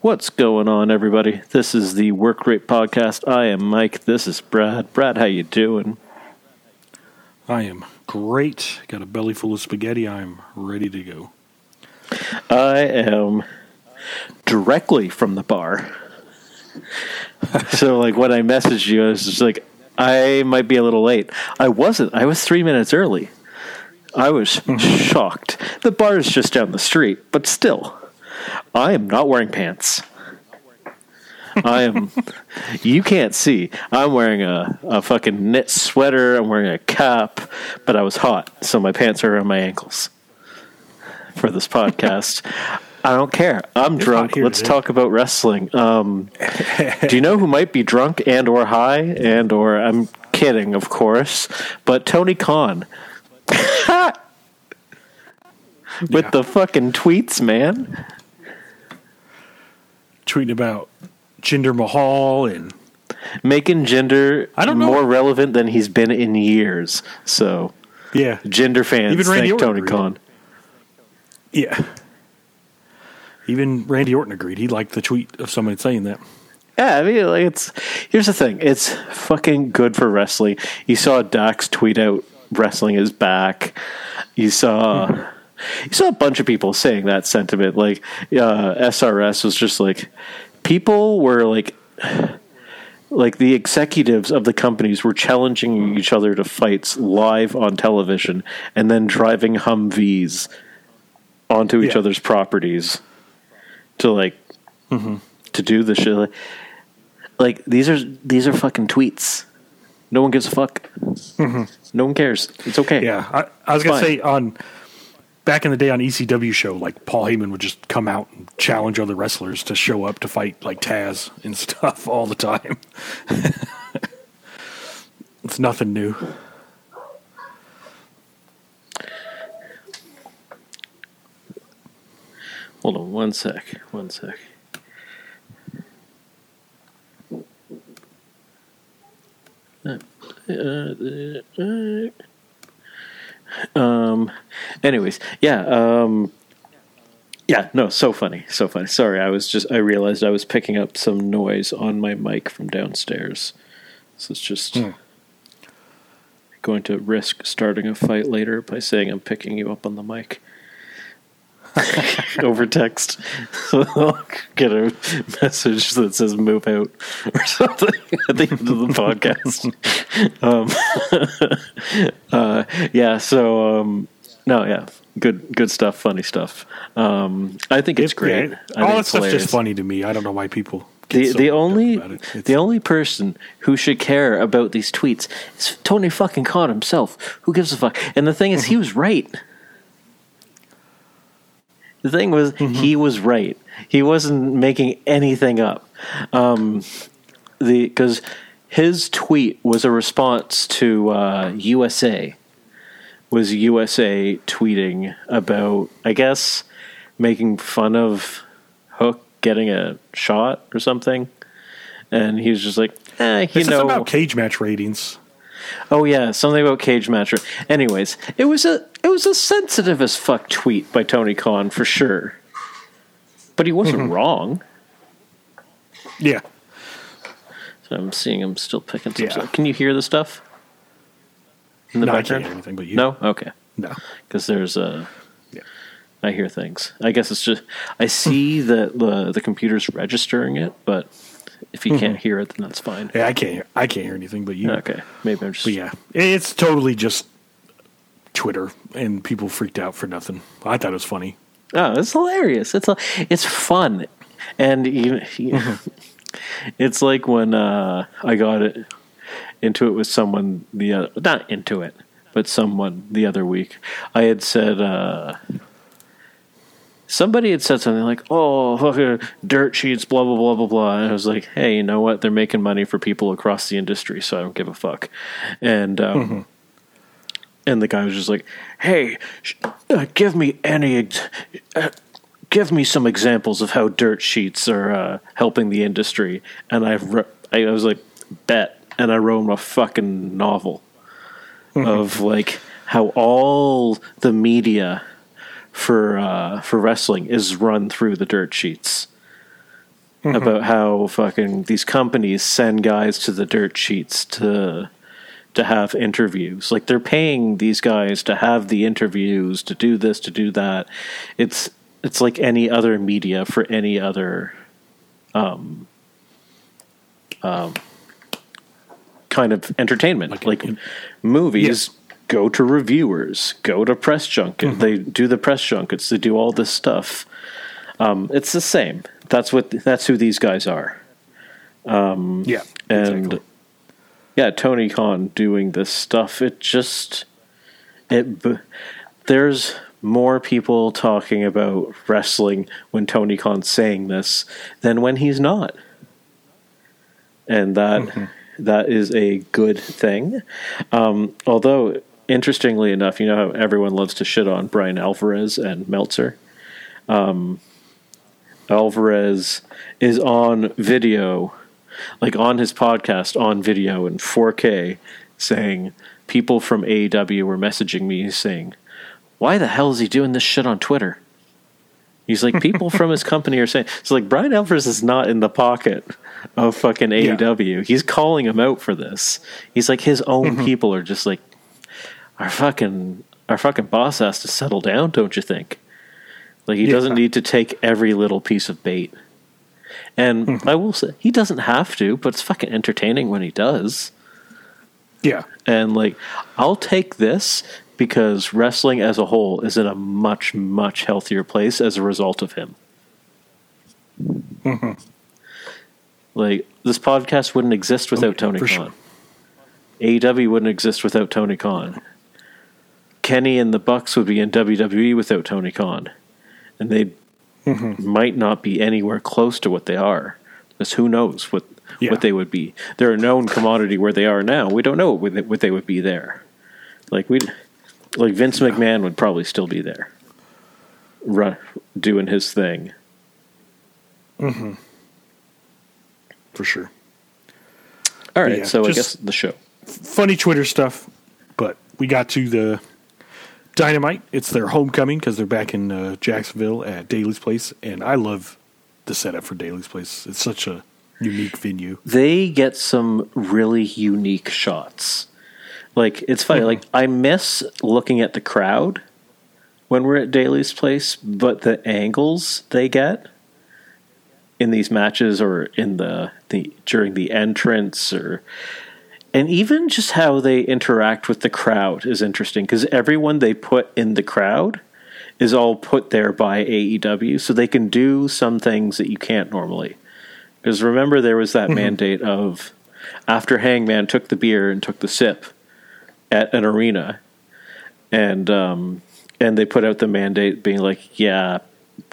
What's going on, everybody? This is the Work Rate Podcast. I am Mike. This is Brad. Brad, how you doing? I am great. Got a belly full of spaghetti. I'm ready to go. I am directly from the bar. so, like, when I messaged you, I was just like, I might be a little late. I wasn't. I was three minutes early. I was shocked. The bar is just down the street, but still, I am not wearing pants. I am. you can't see. I'm wearing a, a fucking knit sweater. I'm wearing a cap, but I was hot, so my pants are around my ankles for this podcast. I don't care. I'm It's drunk. here Let's today. talk about wrestling. Um, do you know who might be drunk and or high and or I'm kidding, of course, but Tony Khan. With Yeah. the fucking tweets, man. Tweeting about Jinder Mahal and Making Jinder I don't know. more relevant than he's been in years. So, yeah, Jinder fans, Even Randy thank Orton Tony agreed. Khan. yeah. Even Randy Orton agreed. He liked the tweet of somebody saying that. Yeah, I mean, like it's here's the thing: it's fucking good for wrestling. You saw Dax tweet out, "Wrestling is back." You saw, mm-hmm. You saw a bunch of people saying that sentiment. Like uh, SRS was just like, people were like, like the executives of the companies were challenging each other to fights live on television, and then driving Humvees onto each Yeah. other's properties to like to do the shit. Like, like these are these are fucking tweets. No one gives a fuck. No one cares. It's okay. Yeah, I, I was gonna Fine. say on back in the day on ECW show, like Paul Heyman would just come out and challenge other wrestlers to show up to fight like Taz and stuff all the time. it's nothing new. Hold on one sec. One sec. Uh, uh, uh, Um. Anyways, yeah. Um. Yeah. No. So funny. So funny. Sorry. I was just. I realized I was picking up some noise on my mic from downstairs. So it's just Hmm. going to risk starting a fight later by saying I'm picking you up on the mic over text. So I'll get a message that says "move out" or something at the end of the podcast. um, uh, yeah. So um, no, yeah, good, good stuff, funny stuff. Um, I think it's great. Yeah, I all that it's stuff's hilarious. just funny to me. I don't know why people. The, so the only it. The only person who should care about these tweets is Tony fucking Khan himself. Who gives a fuck? And the thing is, he was right. The thing was, he was right. He wasn't making anything up. Um, the because his tweet was a response to uh, USA. Was USA tweeting about? I guess making fun of Hook getting a shot or something, and he was just like, eh, you It's know, about cage match ratings. Oh yeah, something about cage match. Anyways, it was a it was a sensitive as fuck tweet by Tony Khan for sure. But he wasn't Mm-hmm. wrong. Yeah, So I'm seeing him still picking some Yeah. stuff. Can you hear the stuff in the no, background? anything but you. No, okay. no. Because there's a. Yeah. I hear things. I guess it's just I see that the the computer's registering it, but if you Mm-hmm. can't hear it, then that's fine. Yeah, I can't. Hear, I can't hear anything but you. Okay, maybe I'm just But yeah, it's totally just Twitter, and people freaked out for nothing. I thought it was funny. Oh, it's hilarious. It's a, it's fun, and you, you- it's like when uh, I got it into it with someone the other, not into it, but someone the other week. I had said uh, somebody had said something like, "Oh, dirt sheets, blah blah blah blah blah," and I was like, "Hey, you know what? They're making money for people across the industry, so I don't give a fuck." And um, and the guy was just like, "Hey, sh- uh, give me any, ex- uh, give me some examples of how dirt sheets are uh, helping the industry." And I, wr- I was like, "Bet," and I wrote him a fucking novel of like how all the media for uh, for wrestling is run through the dirt sheets. about how fucking these companies send guys to the dirt sheets to to have interviews. Like they're paying these guys to have the interviews, to do this, to do that. It's it's like any other media for any other um um kind of entertainment. Like, Like movies go to reviewers, go to press junket. They do the press junkets, they do all this stuff. Um, it's the same. That's what that's who these guys are. Yeah. And exactly. yeah, Tony Khan doing this stuff. It just it. There's more people talking about wrestling when Tony Khan's saying this than when he's not, and that that is a good thing. Um, although, interestingly enough, you know how everyone loves to shit on Bryan Alvarez and Meltzer. Um, Alvarez is on video, like on his podcast on video in 4K, saying people from AEW were messaging me saying, "Why the hell is he doing this shit on Twitter?" He's like, people from his company are saying, "So like Bryan Alvarez is not in the pocket of fucking Yeah. AEW. He's calling him out for this. He's like his own mm-hmm. people are just like, our fucking our fucking boss has to settle down, don't you think?" Like he Yeah. doesn't need to take every little piece of bait. And hmm. I will say he doesn't have to, but it's fucking entertaining when he does. yeah. And like I'll take this because wrestling as a whole is in a much much healthier place as a result of him. Mm-hmm. Like this podcast wouldn't exist without Tony for Khan. sure. AEW wouldn't exist without Tony Khan. Kenny and the Bucks would be in WWE without Tony Khan, and they Mm-hmm. might not be anywhere close to what they are. Because who knows what Yeah. what they would be? They're a known commodity where they are now. We don't know what they, would be there. Like we, like Vince McMahon would probably still be there, run, doing his thing. For sure. All right, Yeah, so I guess the show. funny Twitter stuff, but we got to the Dynamite. It's their homecoming because they're back in uh, Jacksonville at Daly's Place, and I love the setup for Daly's Place. It's such a unique venue. they get some really unique shots. Like it's funny. Like I miss looking at the crowd when we're at Daly's place, but the angles they get in these matches or in the, the during the entrance or and even just how they interact with the crowd is interesting because everyone they put in the crowd is all put there by AEW, so they can do some things that you can't normally. Because remember, there was that mandate of after Hangman took the beer and took the sip at an arena, and um, and they put out the mandate being like, yeah,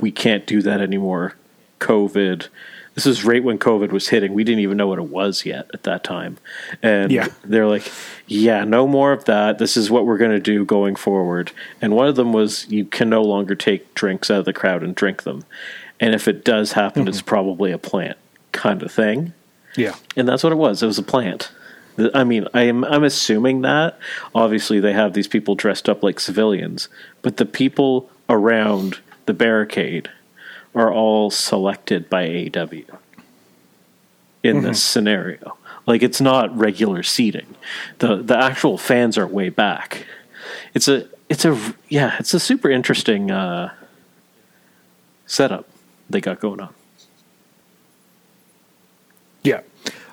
we can't do that anymore. COVID. This is right when COVID was hitting. We didn't even know what it was yet at that time, and Yeah. they're like, yeah, no more of that. This is what we're going to do going forward. And one of them was you can no longer take drinks out of the crowd and drink them, and if it does happen, mm-hmm. it's probably a plant kind of thing. Yeah. And that's what it was. It was a plant. I mean, I'm I'm assuming that obviously they have these people dressed up like civilians, but the people around the barricade are all selected by AW in this scenario. Like it's not regular seating. The the actual fans are way back. It's a it's a yeah, it's a super interesting uh, setup they got going on. Yeah.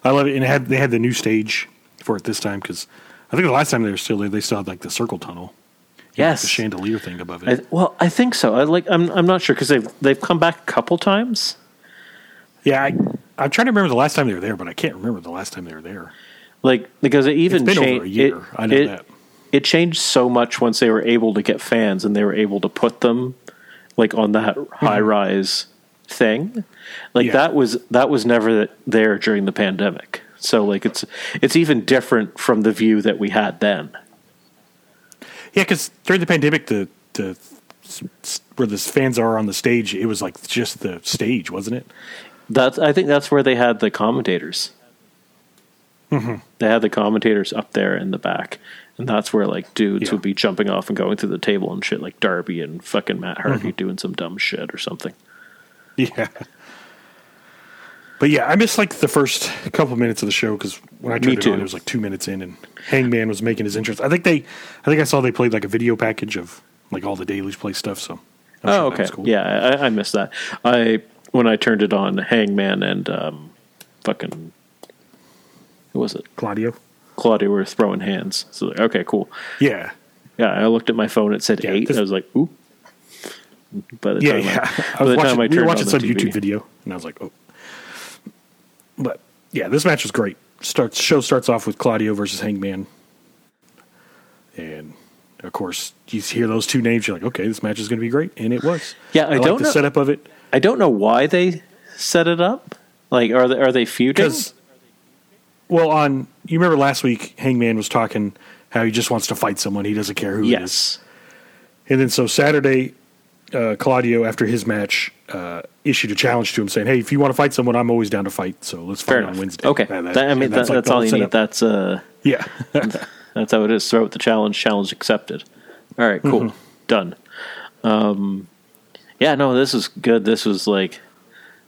I love it. And it had, they had the new stage for it this time because I think the last time they were still there, they still had like the circle tunnel. Yes, The chandelier thing above it. I, well, I think so. I like. I'm. I'm not sure because they've they've come back a couple times. yeah. I, I'm trying to remember the last time they were there, but I can't remember the last time they were there. Like because it even It's been cha- over a year. It, I know it, that. It changed so much once they were able to get fans and they were able to put them like on that mm-hmm. high rise thing. Like Yeah. that was that was never there during the pandemic. So like it's it's even different from the view that we had then. Yeah, because during the pandemic, the the where the fans are on the stage, it was like just the stage, wasn't it? That's I think that's where they had the commentators. Mm-hmm. They had the commentators up there in the back, and that's where like dudes Yeah. would be jumping off and going through the table and shit, like Darby and fucking Matt Hardy Mm-hmm. doing some dumb shit or something. Yeah. But yeah, I missed like the first couple minutes of the show because when I turned it too. on, it was like two minutes in, and Hangman was making his entrance. I think they, I think I saw they played like a video package of like all the Daly's Place stuff. So, I'm Oh, sure okay. cool. Yeah, I, I missed that. I when I turned it on, Hangman and um, fucking who was it? Claudio. Claudia were throwing hands. So like, okay, cool. Yeah, Yeah, I looked at my phone. It said Yeah, eight. this- I was like, ooh. By the yeah, time yeah. I, I by was the watching, time I we were watching some TV, YouTube video, and I was like, oh. But yeah, this match was great. Starts show starts off with Claudio versus Hangman, and of course you hear those two names. You're like, okay, this match is going to be great, and it was. Yeah, I like don't the know- setup of it I don't know why they set it up. Like, are they are they feuding? Well, on you remember last week, Hangman was talking how he just wants to fight someone. He doesn't care who it is. Yes. And then so Saturday, uh, Claudio, after his match, uh, issued a challenge to him saying, "Hey, if you want to fight someone, I'm always down to fight. So let's fight on. Wednesday." Okay. That- That- I mean, that's, like that's all you need. That's uh, yeah, that's how it is. Throw out the challenge. Challenge accepted. All right. Cool. Mm-hmm. Done. Um, yeah. No, this is good. This was like,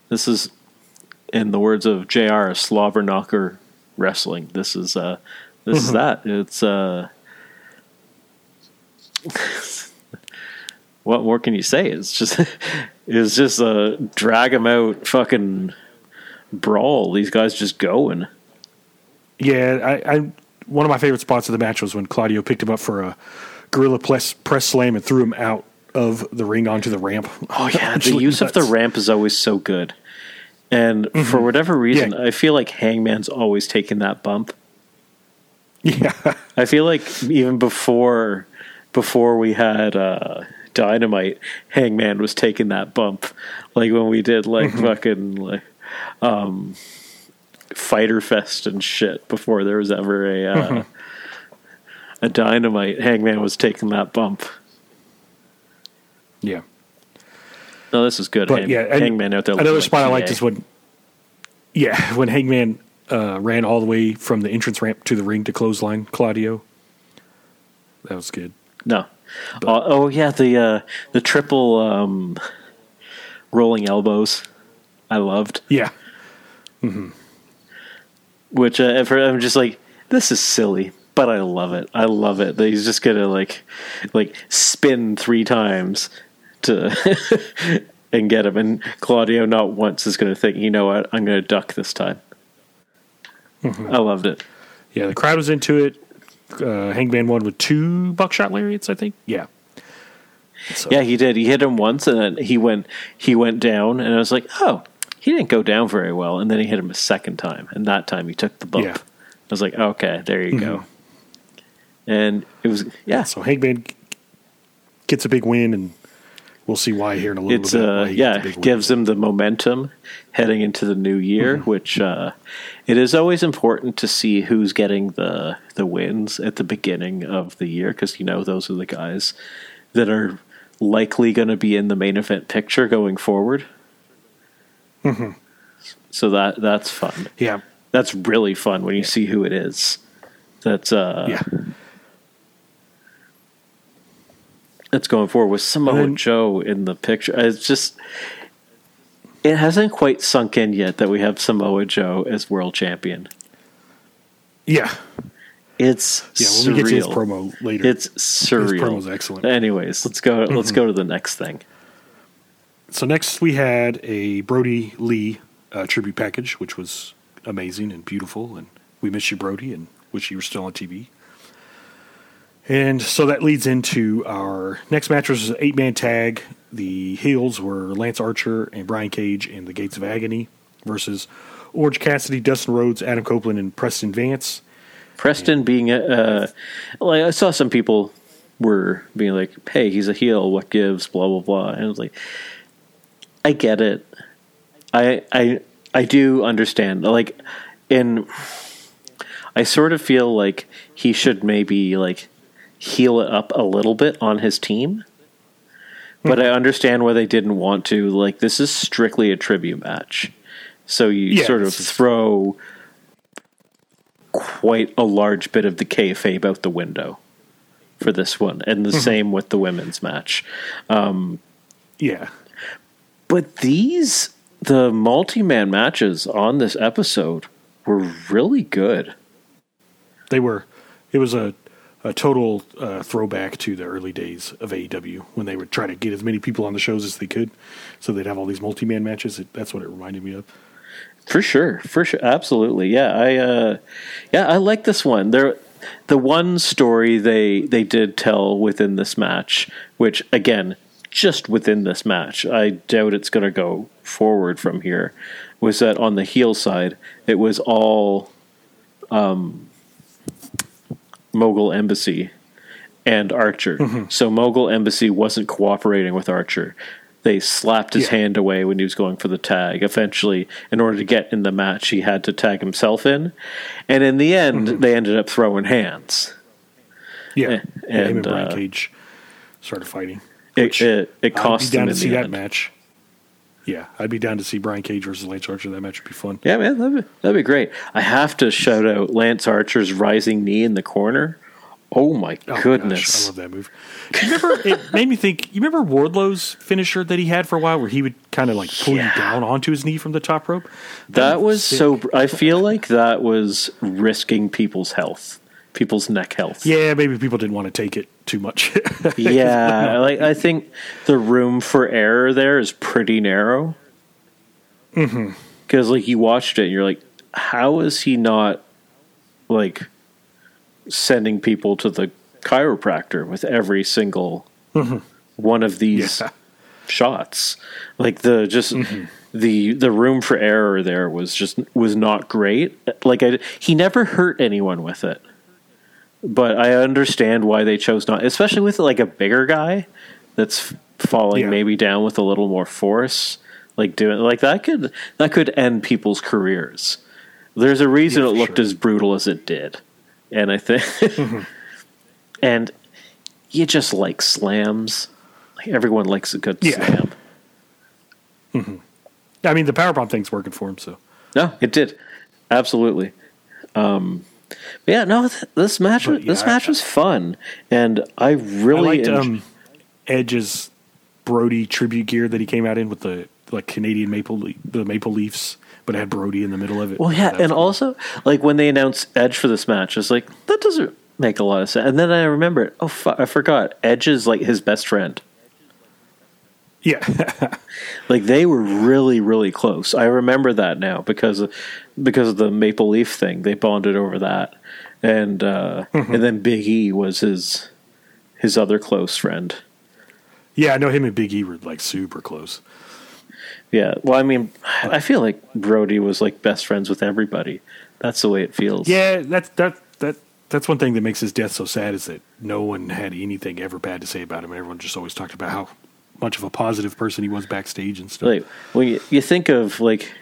this is, in the words of Jr. A slobber knocker wrestling. This is uh, this Mm-hmm. is that. It's uh. What more can you say? It's just it's just a drag them out fucking brawl. These guys just going. yeah. I, I one of my favorite spots of the match was when Claudio picked him up for a gorilla press press slam and threw him out of the ring onto the ramp. Oh yeah, the use of the ramp is always so good. And for whatever reason, Yeah. I feel like Hangman's always taking that bump. Yeah, I feel like even before before we had uh, Dynamite, Hangman was taking that bump. Like when we did like fucking like um, Fyter Fest and shit before there was ever a uh, a Dynamite, Hangman was taking that bump. yeah. No, this is good. But Hang- yeah, and Hangman out there. Another spot I liked is when, yeah, when Hangman uh, ran all the way from the entrance ramp to the ring to clothesline Claudio. That was good. No. Uh, oh yeah, the uh, the triple um, rolling elbows. I loved. Yeah, Which uh, for, I'm just like, this is silly, but I love it. I love it. That he's just gonna like like spin three times to and get him, and Claudio not once is gonna think, you know what, I'm gonna duck this time. I loved it. yeah. The crowd was into it. Uh, Hangman won with two buckshot lariats, I think. Yeah. So, Yeah, he did. He hit him once, and then he went he went down, and I was like, oh, he didn't go down very well. And then he hit him a second time, and that time he took the bump. Yeah. Mm-hmm. I was like, okay, there you go. And it was yeah, So Hangman gets a big win, and we'll see why here in a little it's bit. uh yeah gets a big win. gives him the momentum heading into the new year, Mm-hmm. which uh, it is always important to see who's getting the the wins at the beginning of the year because you know those are the guys that are likely going to be in the main event picture going forward. Mm-hmm. So that that's fun. Yeah. That's really fun when you see who it is. That's uh Yeah. That's going forward with Samoa then- Joe in the picture. It's just it hasn't quite sunk in yet that we have Samoa Joe as world champion. Yeah. It's Yeah. When surreal. we get to his promo later, It's surreal. His promo's excellent. Anyways, let's go. Let's go to the next thing. So next we had a Brodie Lee uh, tribute package, which was amazing and beautiful, and we miss you, Brody, and wish you were still on TV. And so that leads into our next match, which was an eight man tag. The heels were Lance Archer and Brian Cage in the Gates of Agony versus Orange Cassidy, Dustin Rhodes, Adam Copeland, and Preston Vance. Preston being a, uh, like I saw some people were being like, "Hey, he's a heel. What gives?" Blah blah blah. And I was like, I get it. I I I do understand. Like, in I sort of feel like he should maybe like heel it up a little bit on his team. But I understand why they didn't want to. Like, this is strictly a tribute match. So you Yeah, sort of throw quite a large bit of the kayfabe out the window for this one, and the mm-hmm. same with the women's match. Um, yeah. But these the multi-man matches on this episode were really good. They were. It was a a total uh, throwback to the early days of AEW when they would try to get as many people on the shows as they could, so they'd have all these multi-man matches. It, that's what it reminded me of. For sure, for sure, absolutely. Yeah, I uh, yeah, I like this one. There, the one story they they did tell within this match, which again, just within this match, I doubt it's going to go forward from here. Was that on the heel side? It was all um, Mogul Embassy and Archer. Mm-hmm. So Mogul Embassy wasn't cooperating with Archer. They slapped his Yeah. hand away when he was going for the tag. Eventually, in order to get in the match, he had to tag himself in. And in the end, Mm-hmm. they ended up throwing hands. Yeah, Eh, yeah him and, and Brian uh, Cage started fighting. It, which it, it cost I'd be down to in see the that match. Yeah, I'd be down to see Brian Cage versus Lance Archer. That match would be fun. Yeah, man, that'd be, that'd be great. I have to shout out Lance Archer's rising knee in the corner. Oh my Oh goodness! I love that move. You remember? it made me think. You remember Wardlow's finisher that he had for a while, where he would kind of like pull Yeah. you down onto his knee from the top rope. That was sick. so. I feel like that was risking people's health, people's neck health. Yeah, maybe people didn't want to take it too much. yeah. Like I think the room for error there is pretty narrow. Mm-hmm. Because like you watched it, and you're like, how is he not like sending people to the chiropractor with every single one of these Mm-hmm. Yeah. shots? Like the just. The the room for error there was just was not great. Like I, he never hurt anyone with it but I understand why they chose not, especially with like a bigger guy that's falling Yeah. maybe down with a little more force. Like doing like that could that could end people's careers. There's a reason Yeah, it looked sure. as brutal as it did, and I think, and you just like slams. Everyone likes a good Yeah. slam. I mean, the powerbomb thing's working for him. So No, it did absolutely. Um, but yeah, no, th- this match But, yeah, this I- match was fun, and I really I liked um, Edge's Brodie tribute gear that he came out in with the like Canadian maple le- the maple leafs, but it had Brodie in the middle of it. Well, yeah, and cool. also like when they announced Edge for this match, it's like that doesn't make a lot of sense. And then I remember, oh, fu- I forgot, Edge is like his best friend. yeah, Like they were really, really close. I remember that now because because of the Maple Leaf thing. They bonded over that, and uh, and then Big E was his his other close friend. yeah. I know him and Big E were like super close. Yeah, well, I mean, I feel like Brodie was like best friends with everybody. That's the way it feels. Yeah, that's that that that's one thing that makes his death so sad is that no one had anything ever bad to say about him. Everyone just always talked about how much of a positive person he was backstage and stuff. like when you, you think of like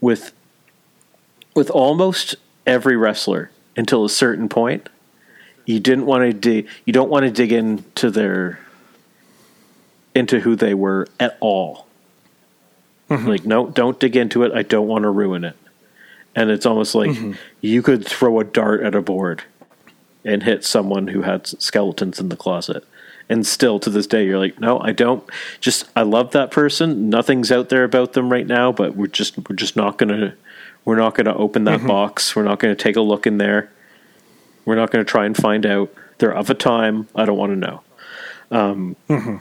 with with almost every wrestler until a certain point you didn't want to dig you don't want to dig into their into who they were at all. Mm-hmm. Like no don't dig into it. I don't want to ruin it. And it's almost like mm-hmm. you could throw a dart at a board and hit someone who had skeletons in the closet. And still to this day you're like no i don't. Just i love that person. Nothing's out there about them right now but we're just we're just not gonna we're not gonna open that mm-hmm. box. We're not gonna take a look in there. We're not gonna try and find out. They're of a time. I don't want to know. Um, mm-hmm.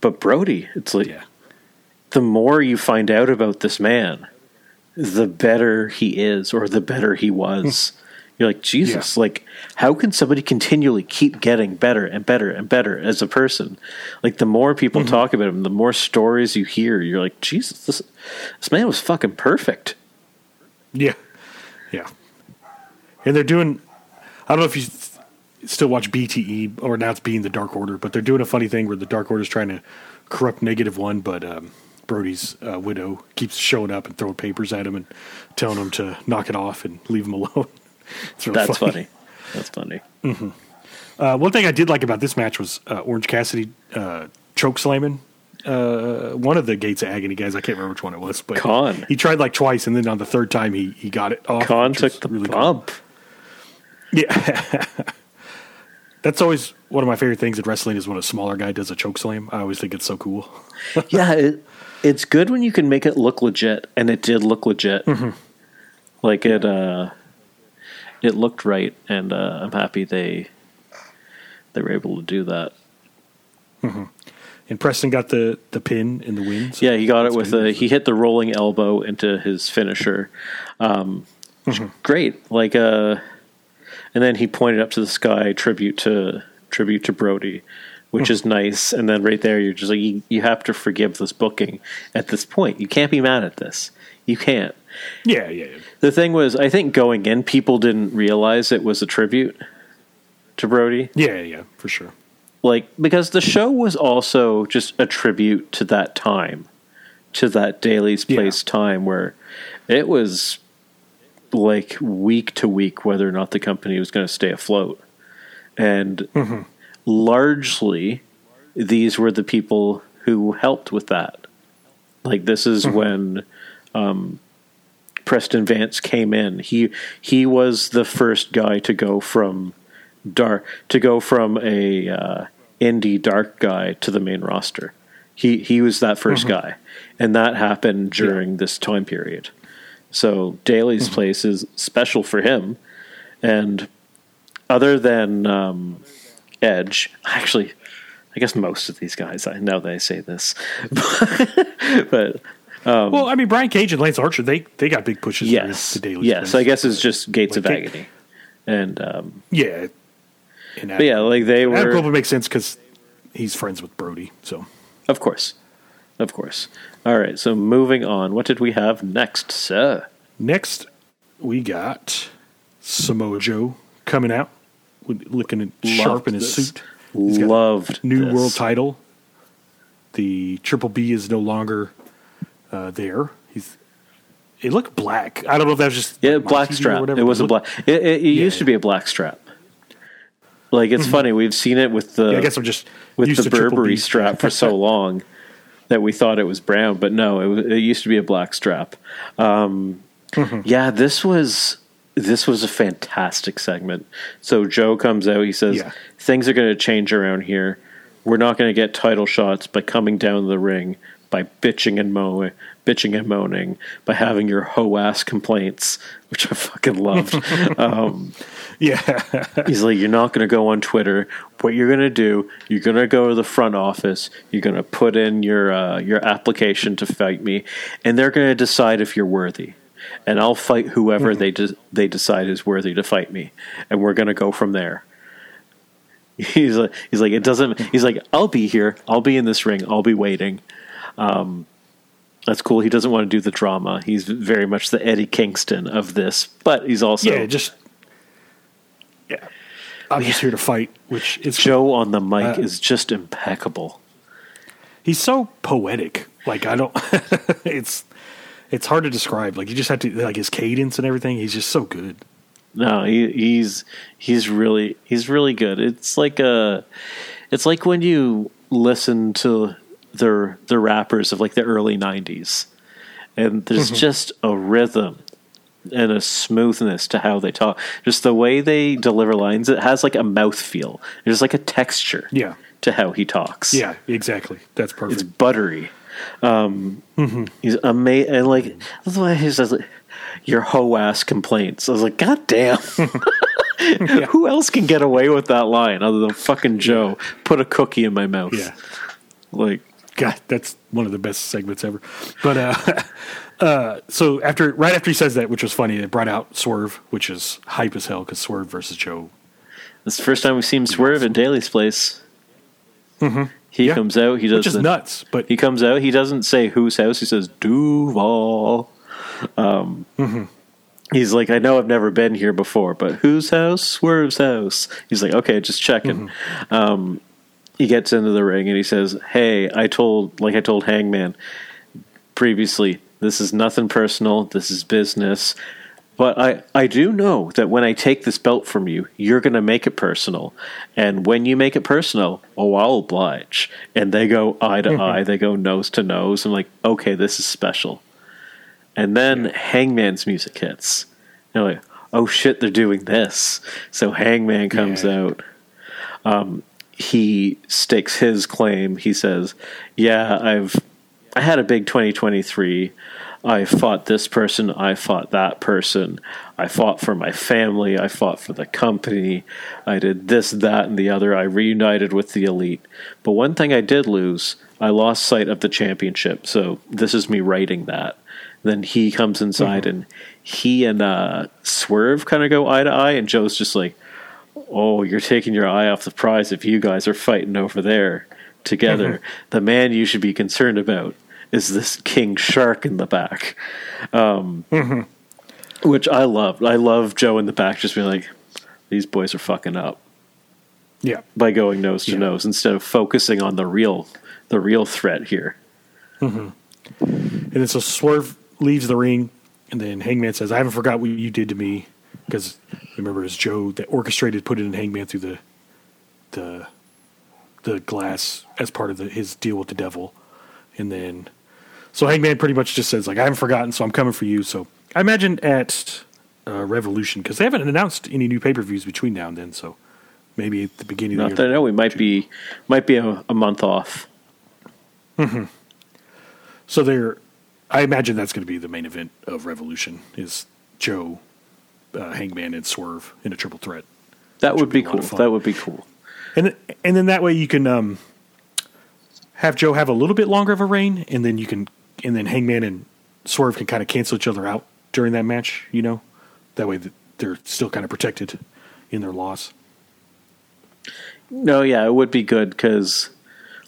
but brodie it's like yeah, the more you find out about this man, the better he is or the better he was. Hmm. You're like, Jesus, Yeah. like, how can somebody continually keep getting better and better and better as a person? Like, the more people talk about him, the more stories you hear, you're like, Jesus, this, this man was fucking perfect. yeah, yeah. And they're doing. I don't know if you still watch BTE or now it's being the Dark Order, but they're doing a funny thing where the Dark Order is trying to corrupt Negative One, but um, Brodie's uh, widow keeps showing up and throwing papers at him and telling him to knock it off and leave him alone. It's really That's funny. That's funny. Uh, one thing I did like about this match was uh, Orange Cassidy uh, choke slamming uh, one of the Gates of Agony guys. I can't remember which one it was, but Kaun. He tried like twice, and then on the third time he, he got it off. Kaun took the really bump. Yeah. That's always one of my favorite things in wrestling is when a smaller guy does a choke slam. I always think it's so cool. yeah, it, it's good when you can make it look legit, and it did look legit. Mm-hmm. Like it, uh, it looked right, and uh, I'm happy they they were able to do that. And Preston got the, the pin in the win. so Yeah, he got it with a he hit the rolling elbow into his finisher. Um, Great, like uh, and then he pointed up to the sky, tribute to tribute to Brodie, which is nice. And then right there, you're just like you, you have to forgive this booking at this point. You can't be mad at this. You can't. Yeah, yeah. yeah. The thing was, I think going in, people didn't realize it was a tribute to Brodie Yeah, yeah, for sure. like because the show was also just a tribute to that time to that Daly's Yeah. Place time where it was like week to week whether or not the company was going to stay afloat and largely these were the people who helped with that like this is when um, Preston Vance came in he he was the first guy to go from dark to go from a uh, indie dark guy to the main roster. He he was that 1st guy, and that happened during this time period. So Daly's place is special for him, and other than um, Edge, actually, I guess most of these guys. I know I say this, but well, I mean, Brian Cage and Lance Archer, they they got big pushes. yes, to Daly's yes. place. I guess it's just Gates Like of they- Agony, and um, Yeah. And but yeah, like they Adam were. Copeland makes sense because he's friends with Brodie. So Of course. Of course. All right, so moving on. What did we have next, sir? next we got Samoa Joe coming out, looking sharp in his this. suit. He's got Loved new this. world title. The Triple B is no longer uh, there. He's it looked black. I don't know if that was just Yeah, black TV strap. It was a looked- black. It, it, it used to be a black strap. Like it's funny. We've seen it with the. Mm-hmm. Yeah, I guess I'm just with the Burberry strap for so long that we thought it was brown, but no, it, it used to be a black strap. Um, Mm-hmm. Yeah, this was this was a fantastic segment. So Joe comes out. He says Yeah. things are going to change around here. We're not going to get title shots by coming down the ring by bitching and moaning, bitching and moaning, by having your hoe ass complaints, which I fucking loved. Yeah, He's like, you're not going to go on Twitter. What you're going to do, you're going to go to the front office. You're going to put in your uh, your application to fight me, and they're going to decide if you're worthy. And I'll fight whoever they de- they decide is worthy to fight me, and we're going to go from there. He's like, he's like, it doesn't. He's like, I'll be here. I'll be in this ring. I'll be waiting. Um, that's cool. He doesn't want to do the drama. He's very much the Eddie Kingston of this, but he's also yeah, just yeah. I'm just here to fight, which is Joe on the mic Uh, is just impeccable. he's so poetic. Like I don't, it's it's hard to describe. Like you just have to like his cadence and everything. He's just so good. No, he, he's he's really he's really good. It's like a, it's like when you listen to the the rappers of like the early '90s, and there's just a rhythm and a smoothness to how they talk. Just the way they deliver lines, it has like a mouth feel. There's like a texture, Yeah. to how he talks. Yeah, exactly. That's perfect. it's buttery. Um, He's amazing, and like that's why he says, like, "Your hoe ass complaints." I was like, "God damn." Who else can get away with that line other than fucking Joe? Put a cookie in my mouth. yeah. Like, God, that's one of the best segments ever. But uh, uh, so after, right after he says that, which was funny, they brought out Swerve, which is hype as hell because Swerve versus Joe. it's the first time we've seen Swerve in Daly's place. Mm-hmm. He Yeah. comes out. He does Which is the- nuts, but He comes out. He doesn't say whose house. He says Duval. Um, He's like, I know I've never been here before, but whose house? Swerve's house. He's like, okay, just checking. Um, he gets into the ring and he says, "Hey, I told, like I told Hangman previously, this is nothing personal. This is business." But I, I do know that when I take this belt from you, you're going to make it personal. And when you make it personal, oh, I'll oblige. And they go eye to eye, they go nose to nose. I'm like, okay, this is special. And then Hangman's music hits. You're like, oh shit, they're doing this. So Hangman comes Yeah. out. um, he stakes his claim. He says, "Yeah, I've I had a big 2023. I fought this person. I fought that person. I fought for my family. I fought for the company. I did this, that, and the other. I reunited with the elite. But one thing I did lose, I lost sight of the championship. So this is me writing that." Then he comes inside Mm-hmm. and he and uh, Swerve kind of go eye to eye, and Joe's just like, "Oh, you're taking your eye off the prize if you guys are fighting over there together. Mm-hmm. The man you should be concerned about is this king shark in the back." Um, Mm-hmm. Which I loved. I love Joe in the back just being like, "These boys are fucking up." Yeah. by going nose to Yeah. nose instead of focusing on the real the real threat here. And then so Swerve leaves the ring, and then Hangman says, "I haven't forgot what you did to me." Because remember, it's Joe that orchestrated putting Hangman through the the the glass as part of the, his deal with the devil, and then so Hangman pretty much just says like, "I haven't forgotten, so I'm coming for you." So I imagine at uh, Revolution because they haven't announced any new pay per views between now and then, so maybe at the beginning Not of that I know we might be might be a, a month off. Hmm. So they're, I imagine that's going to be the main event of Revolution is Joe, uh, Hangman, and Swerve in a triple threat, That would be be cool. That would be cool. and and then that way you can um, have Joe have a little bit longer of a reign, and then you can, and then Hangman and Swerve can kind of cancel each other out during that match. You know, that way that they're still kind of protected in their loss. No, yeah, it would be good because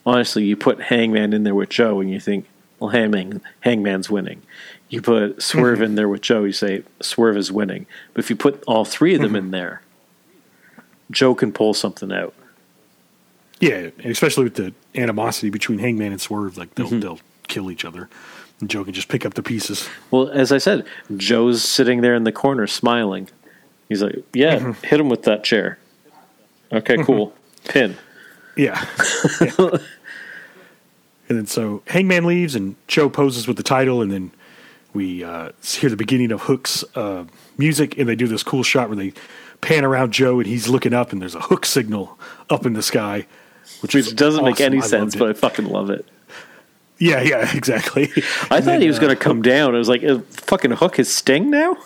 honestly, you put Hangman in there with Joe, and you think, well, Hangman, Hangman's winning. You put Swerve in there with Joe, you say Swerve is winning. But if you put all three of them in mm-hmm. there, Joe can pull something out. Yeah, and especially with the animosity between Hangman and Swerve, like they'll mm-hmm. they'll kill each other, and Joe can just pick up the pieces. Well, as I said, Joe's sitting there in the corner smiling. He's like, "Yeah, mm-hmm. hit him with that chair." Okay, cool. Pin. Yeah. Yeah. and then so Hangman leaves and Joe poses with the title, and then we uh, hear the beginning of Hook's uh, music, and they do this cool shot where they pan around Joe, and he's looking up, and there's a Hook signal up in the sky, which, Which doesn't make any I sense, but I fucking love it. yeah, yeah, exactly. I And thought then, he was uh, going to come down. I was like, "Is fucking hook his sting now?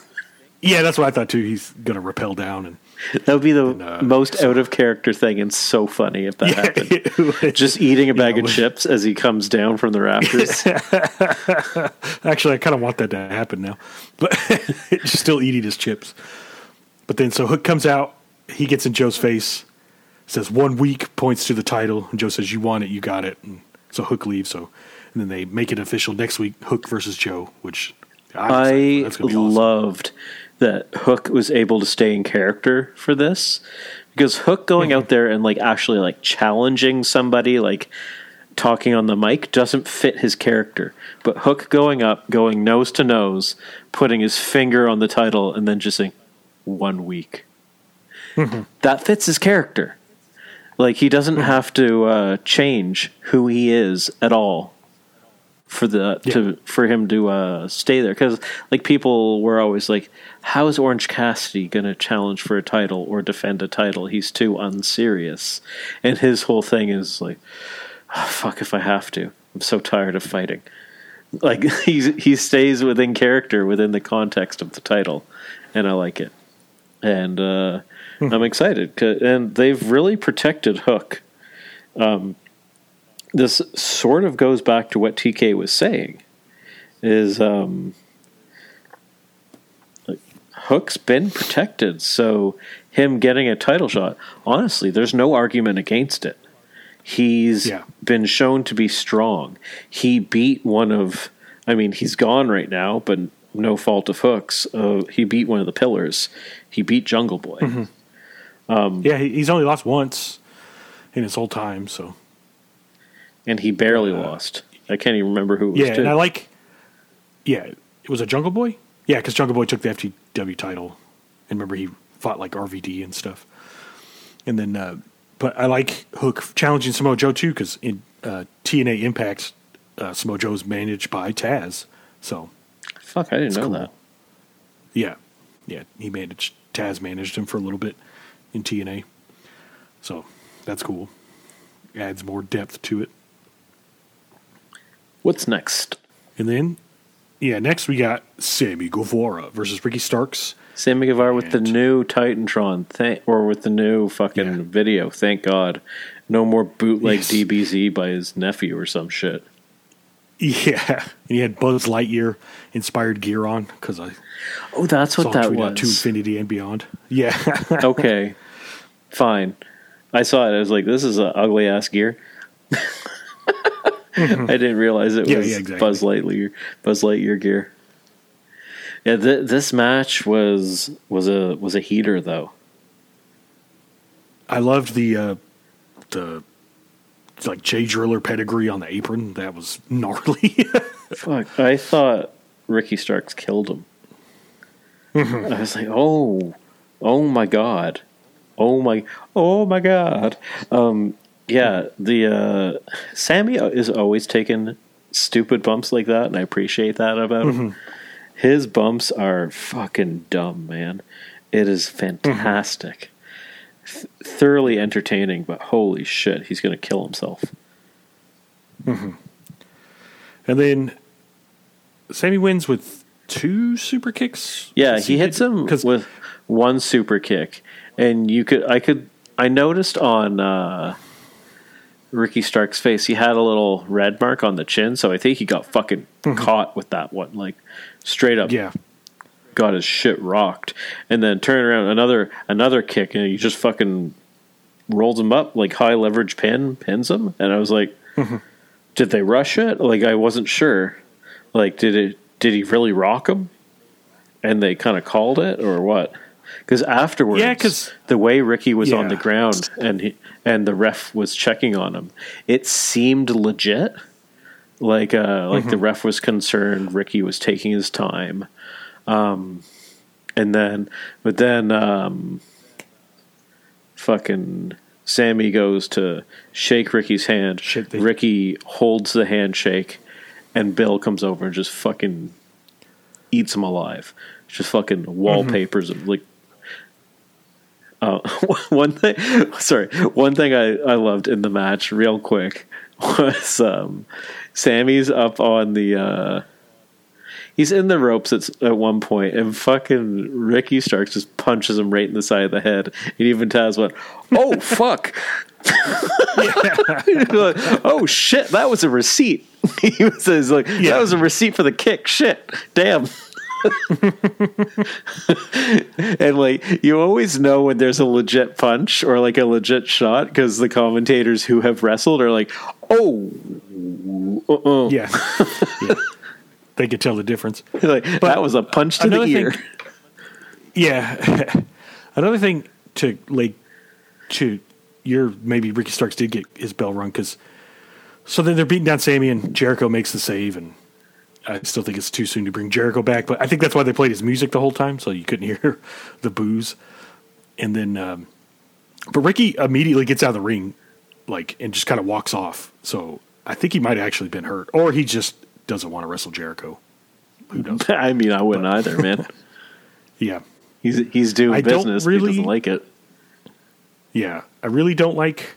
Yeah, that's what I thought too. He's going to rappel down, and That would be the uh, most out of character thing and so funny if that happened. Just eating a bag know, of chips as he comes down from the rafters. Actually, I kind of want that to happen now, but just still eating his chips. But then, so Hook comes out, he gets in Joe's face, says one week, points to the title, and Joe says, "You want it, you got it." And so Hook leaves. So, and then they make it official next week, Hook versus Joe, which. I be awesome. loved that Hook was able to stay in character for this because Hook going Mm-hmm. out there and like actually like challenging somebody like talking on the mic doesn't fit his character. But Hook going up, going nose to nose, putting his finger on the title and then just saying one week. Mm-hmm. That fits his character. Like he doesn't have to uh, change who he is at all for the to for him to uh, stay there because like people were always like, how is Orange Cassidy going to challenge for a title or defend a title? He's too unserious, and his whole thing is like, "Ah, fuck if I have to. I'm so tired of fighting. Like he he stays within character within the context of the title, and I like it, and uh, I'm excited. and they've really protected Hook this sort of goes back to what TK was saying is um like, Hook's been protected so him getting a title shot honestly there's no argument against it. He's Yeah. been shown to be strong. He beat one of I mean he's gone right now but no fault of Hook's uh, he beat one of the pillars. He beat Jungle Boy. Mm-hmm. yeah, he's only lost once in his whole time, so and he barely lost I can't even remember who it was yeah. And I like, yeah, it was a Jungle Boy. Yeah, because Jungle Boy took the FTW title, and remember he fought like RVD and stuff. And then, uh, but I like Hook challenging Samoa Joe too, because in uh, TNA Impact, uh, Samoa Joe's managed by Taz. So fuck I didn't know cool. that yeah, yeah, he managed Taz managed him for a little bit in TNA. So that's cool. Adds more depth to it. What's next? And then, yeah, next we got Sammy Guevara versus Ricky Starks. Sammy Guevara with the new Titantron, thank, or with the new fucking Yeah. video. Thank God, no more bootleg Yes. DBZ by his nephew or some shit. Yeah, and he had Buzz Lightyear inspired gear on because I Oh, that's what that out to infinity and beyond. Yeah, okay, fine. I saw it. I was like, "This is an ugly ass gear." I didn't realize it Yeah, was yeah, exactly. Buzz Lightyear. Buzz Lightyear gear. Yeah, th- this match was was a was a heater though. I loved the uh, the like Jay Driller pedigree on the apron. That was gnarly. Fuck, I thought Ricky Starks killed him. I was like, oh, oh my god, oh my, oh my god. Um, yeah, the uh, Sammy is always taking stupid bumps like that, and I appreciate that about him. His bumps are fucking dumb, man. It is fantastic, Th- thoroughly entertaining. But holy shit, he's gonna kill himself. and then Sammy wins with two super kicks. Yeah, he hits him with one super kick, and you could, I could, I noticed on uh, Ricky Stark's face, he had a little red mark on the chin, so I think he got fucking mm-hmm. caught with that one, like straight up, yeah, got his shit rocked, and then turn around another another kick, and he just fucking rolls him up like high leverage pin, pins him, and I was like, mm-hmm. did they rush it? Like I wasn't sure, like did it? Did he really rock him? And they kind of called it, or what? Because afterwards, Yeah, 'cause- the way Ricky was on the ground and he, and the ref was checking on him, it seemed legit. Like uh, like the ref was concerned, Ricky was taking his time, um, and then but then um, fucking Sammy goes to shake Ricky's hand. The- Ricky holds the handshake, and Bill comes over and just fucking eats him alive. Just fucking wallpapers of like. Uh, one thing, sorry, one thing I, I loved in the match, real quick, was um, Sammy's up on the. Uh, he's in the ropes at, at one point, and fucking Ricky Starks just punches him right in the side of the head. And even Taz went, "Oh fuck." oh shit! That was a receipt. he was like, Yeah. "That was a receipt for the kick." Shit, damn. and like you always know when there's a legit punch or like a legit shot because the commentators who have wrestled are like, "Oh, uh-uh. yeah, yeah. They could tell the difference. like that was a punch to the ear." thing- Yeah. Another thing to like to your maybe Ricky Starks did get his bell rung because so then they're beating down Sammy and Jericho makes the save and I still think it's too soon to bring Jericho back, but I think that's why they played his music the whole time so you couldn't hear the booze. And then, um, but Ricky immediately gets out of the ring, like, and just kind of walks off. So I think he might have actually been hurt, or he just doesn't want to wrestle Jericho. Who knows? I mean, I wouldn't either, man. Yeah. He's he's doing I business. but he really- doesn't like it. Yeah, I really don't like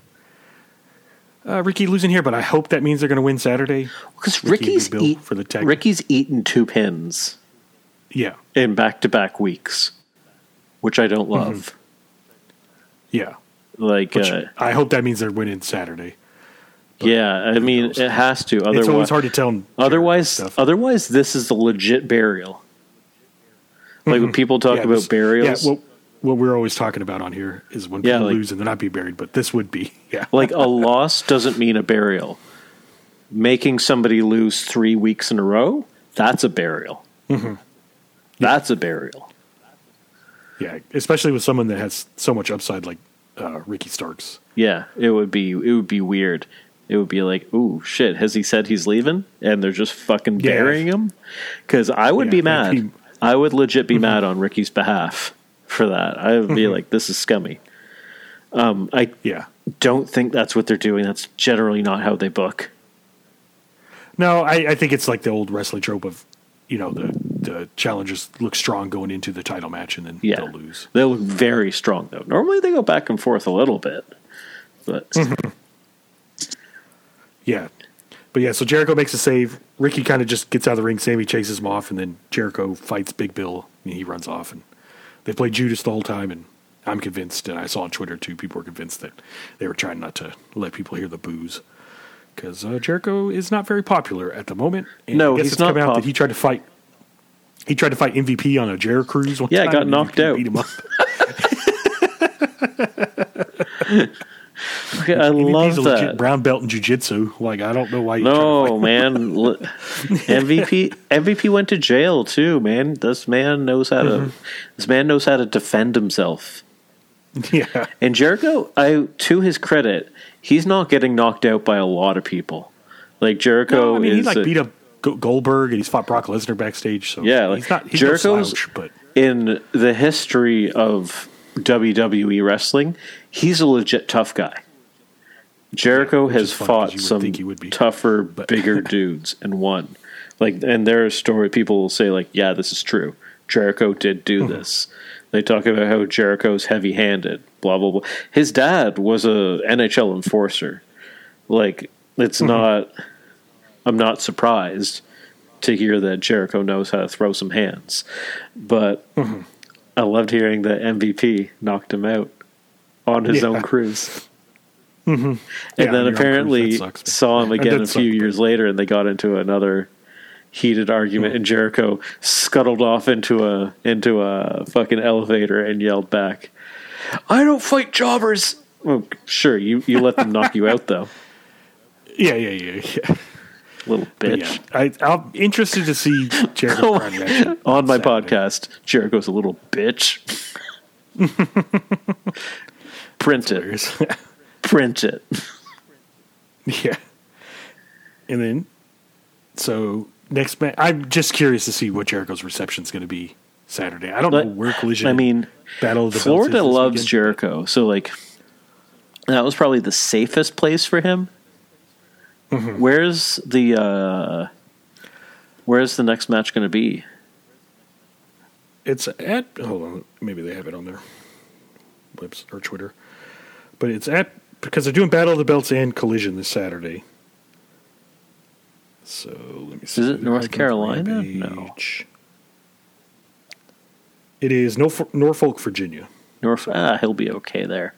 uh, Ricky losing here, but I hope that means they're going to win Saturday. Because Ricky Ricky's eat, for the tag. Ricky's eaten two pins Yeah, in back to back weeks, which I Mm-hmm. don't love. yeah. Like, uh, I hope that means they're winning Saturday. yeah, I mean, it has to. Otherwise, it's always hard to tell. Otherwise, otherwise, this is the legit burial. Like when people talk Mm-hmm. Yeah, about burials, Yeah, what, what we're always talking about on here is when Yeah, people like- lose and they're not be buried, but this would be. Yeah, like a loss doesn't mean a burial. Making somebody lose three weeks in a row, that's a burial. Mm-hmm. That's a burial. yeah, especially with someone that has so much upside like uh, Ricky Starks. Yeah, it would be it would be weird. It would be like, ooh, shit, has he said he's leaving? And they're just fucking Yeah. burying him? Because I would Yeah, be mad. he- Mm-hmm. I would legit be mad on Ricky's behalf for that. I would be like, this is scummy. Um, I Yeah. don't think that's what they're doing. That's generally not how they book. No, I, I think it's like the old wrestling trope of, you know, the the challengers look strong going into the title match and then Yeah. they'll lose. They look very strong, though. Normally they go back and forth a little bit. But Yeah. But yeah, so Jericho makes a save. Ricky kind of just gets out of the ring. Sammy chases him off, and then Jericho fights Big Bill, and he runs off. And they played Judas the whole time. And I'm convinced, and I saw on Twitter too, people were convinced that they were trying not to let people hear the booze because uh, Jericho is not very popular at the moment. And No, he's it's not come out pop- that he tried to fight. He tried to fight MVP on a Jericho cruise one Yeah, time. got knocked MVP out. Beat him up. I love a legit that. brown belt in jujitsu. Like I don't know why to No, man. MVP MVP went to jail too, man. This man knows how to Mm-hmm. this man knows how to defend himself. Yeah. And Jericho, I to his credit, he's not getting knocked out by a lot of people. Like Jericho No, I mean, he like a- beat up Goldberg and he's fought Brock Lesnar backstage. So Yeah, like, he's not he's Jericho's- no slouch, but in the history of WWE wrestling, he's a legit tough guy. Jericho has is funny 'cause fought some think he would be. tougher, bigger dudes and won. Like, and there are story people will say like, "Yeah, this is true. Jericho did do Mm-hmm. this." They talk about how Jericho's heavy-handed. Blah blah blah. His dad was a NHL enforcer. Like, it's Mm-hmm. not. I'm not surprised to hear that Jericho knows how to throw some hands, but Mm-hmm. I loved hearing that MVP knocked him out on his Yeah. own cruise. Yeah, and on then cruise, apparently saw him again a few years later, and they got into another heated argument, Hmm. and Jericho scuttled off into a into a fucking elevator and yelled back, "I don't fight jobbers." Well, sure, you you let them knock you out though, yeah, yeah, yeah, yeah. Little bitch. yeah, I, I'm interested to see Jericho match On my Saturday. podcast, Jericho's a little bitch. Print it. Print it. yeah, and then so next match, I'm just curious to see what Jericho's reception is going to be Saturday. I don't But, know where Collision. I mean, Battle of the Florida loves weekend. Jericho, so like that was probably the safest place for him. Mm-hmm. Where's the uh where's the next match going to be? It's at hold on, maybe they have it on their webs or Twitter, but it's at because they're doing Battle of the Belts and Collision this Saturday. So let me see. Is it North Carolina? No. It is Norfolk, Norfolk, Virginia. North ah, he'll be okay there.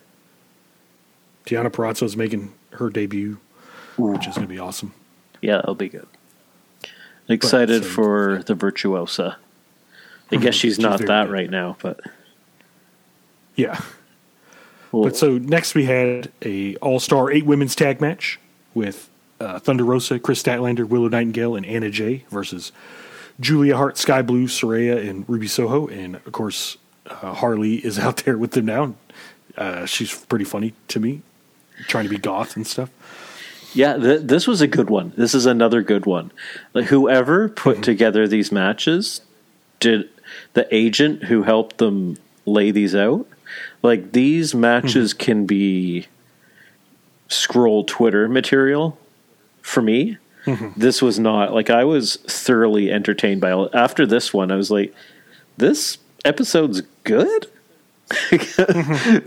Deonna Purrazzo is making her debut, which is going to be awesome. Yeah, it'll be good. Excited so- for the virtuosa. I guess she's She's not that good. right now, but Yeah. well, But so next we had a All Star eight women's tag match with uh, Thunder Rosa, Kris Statlander, Willow Nightingale, and Anna Jay versus Julia Hart, Skye Blue, Saraya, and Ruby Soho. And of course, uh, Harley is out there with them now. Uh, she's pretty funny to me, trying to be goth and stuff. Yeah, th- this was a good one. This is another good one. Like whoever Mm-hmm. put together these matches did the agent who helped them lay these out. Like these matches Mm-hmm. can be scroll Twitter material for me. Mm-hmm. This was not like I was thoroughly entertained by all. After this one, I was like, this episode's good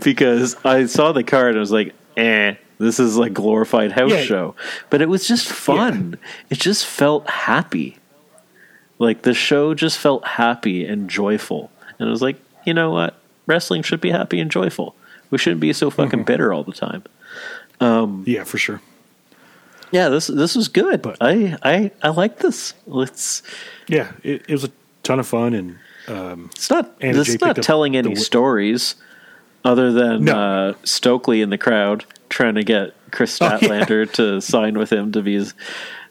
because I saw the card and I was like, eh, this is like glorified house Yeah. show. But it was just fun. It just felt happy. Like the show just felt happy and joyful. And I was like, you know what? Wrestling should be happy and joyful. We shouldn't be so fucking bitter all the time. Yeah, for sure. Yeah, this this was good. But- I I I like this. Let's Yeah, it, it was a ton of fun. And um, It's not. Jay not telling any wi- stories other than No. uh, Stokely in the crowd trying to get Kris Oh, yeah. Statlander to sign with him to be his,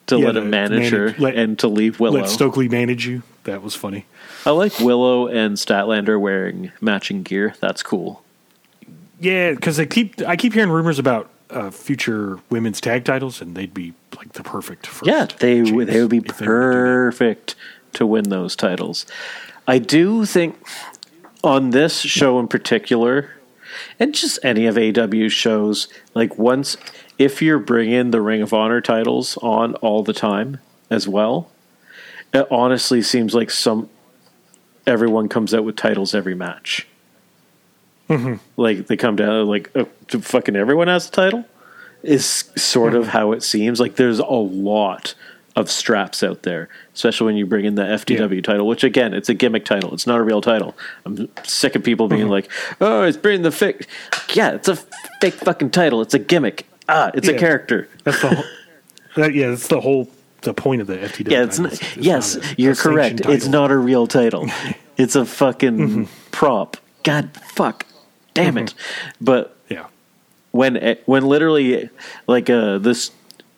to Yeah, let him manage her let- and to leave Willow. let Stokely manage you. That was funny. I like Willow and Statlander wearing matching gear. That's cool. Yeah, because they keep I keep hearing rumors about uh, future women's tag titles, and they'd be like the perfect. First Yeah, they would. They would be if were to do that. perfect to win those titles. I do think on this show in particular, and just any of AW's shows, like once if you're bringing the Ring of Honor titles on all the time as well, it honestly seems like some everyone comes out with titles every match. like they come down like uh, fucking everyone has a title is sort of how it seems. Like there's a lot of straps out there, especially when you bring in the FTW Yeah. title, which again, it's a gimmick title. It's not a real title. I'm sick of people being like, "Oh, it's bringing the fake." Yeah, it's a fake fucking title. It's a gimmick. Ah, it's a character. That's the whole, that, yeah, that's the whole the point of the FTW. Yeah, it's not, It's- yes, not a- you're a correct. It's not a real title. it's a fucking Mm-hmm. prop. God, fuck, damn it. But Yeah, when when literally like uh, this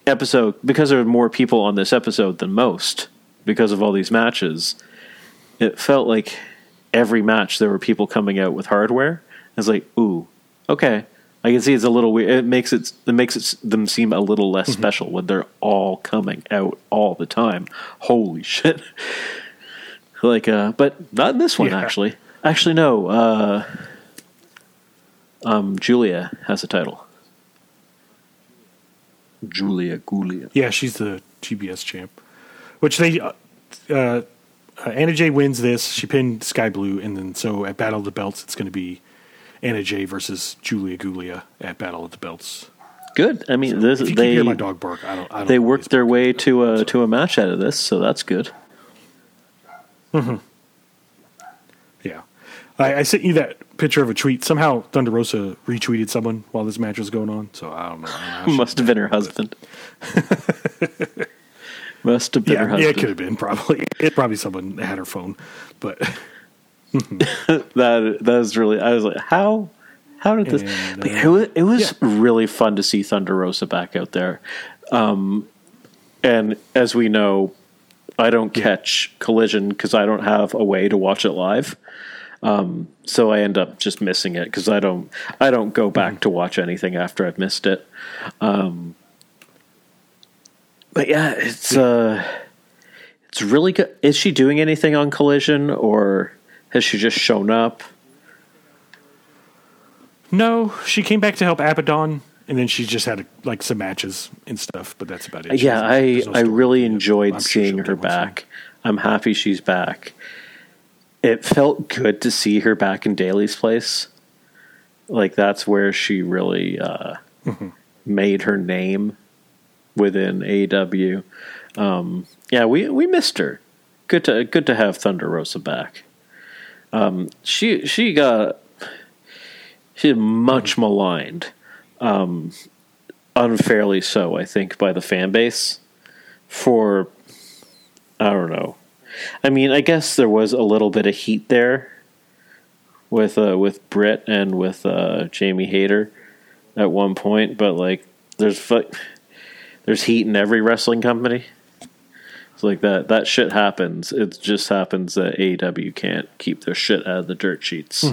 episode because there are more people on this episode than most because of all these matches, it felt like every match there were people coming out with hardware. It's like, ooh, okay. I can see it's a little weird. It makes it it makes it them seem a little less Mm-hmm. special when they're all coming out all the time. Holy shit! like, uh, but not in this one Yeah. actually. Actually, no. Uh, um, Julia has a title. Julia Gulia. yeah, she's the TBS champ, which they. Uh, uh, Anna Jay wins this. She pinned Skye Blue, and then so at Battle of the Belts, it's going to be Anna Jay versus Julia Gulia at Battle of the Belts. Good. I mean, this If you they can hear my dog bark, I don't. I don't they worked their way to a to a match out of this, so that's good. Yeah. I, I sent you that picture of a tweet. Somehow Thunder Rosa retweeted someone while this match was going on. So I don't know. I don't know Must have been her husband. Must have been her yeah, yeah, it could have been probably. It probably someone that had her phone, but that that was really. I was like, how how did this? And, but uh, it was, it was really fun to see Thunder Rosa back out there. Um, and as we know, I don't catch Collision because I don't have a way to watch it live. Um, so I end up just missing it because I don't I don't go back to watch anything after I've missed it. Um, but yeah, it's uh, it's really good. Is she doing anything on Collision or has she just shown up? no, she came back to help Abaddon, and then she just had like some matches and stuff. But that's about it. She yeah, I no I really enjoyed I'm seeing she'll her one back. I'm happy she's back. It felt good to see her back in Daly's place. Like that's where she really uh, Mm-hmm. made her name within AW. Um, yeah, we we missed her. Good to good to have Thunder Rosa back. Um, she she got she much maligned, um, unfairly so. I think by the fan base for I don't know. I mean, I guess there was a little bit of heat there with uh, with Britt and with uh, Jamie Hayter at one point, but like there's fu- there's heat in every wrestling company. It's like that that shit happens. It just happens that AEW can't keep their shit out of the dirt sheets.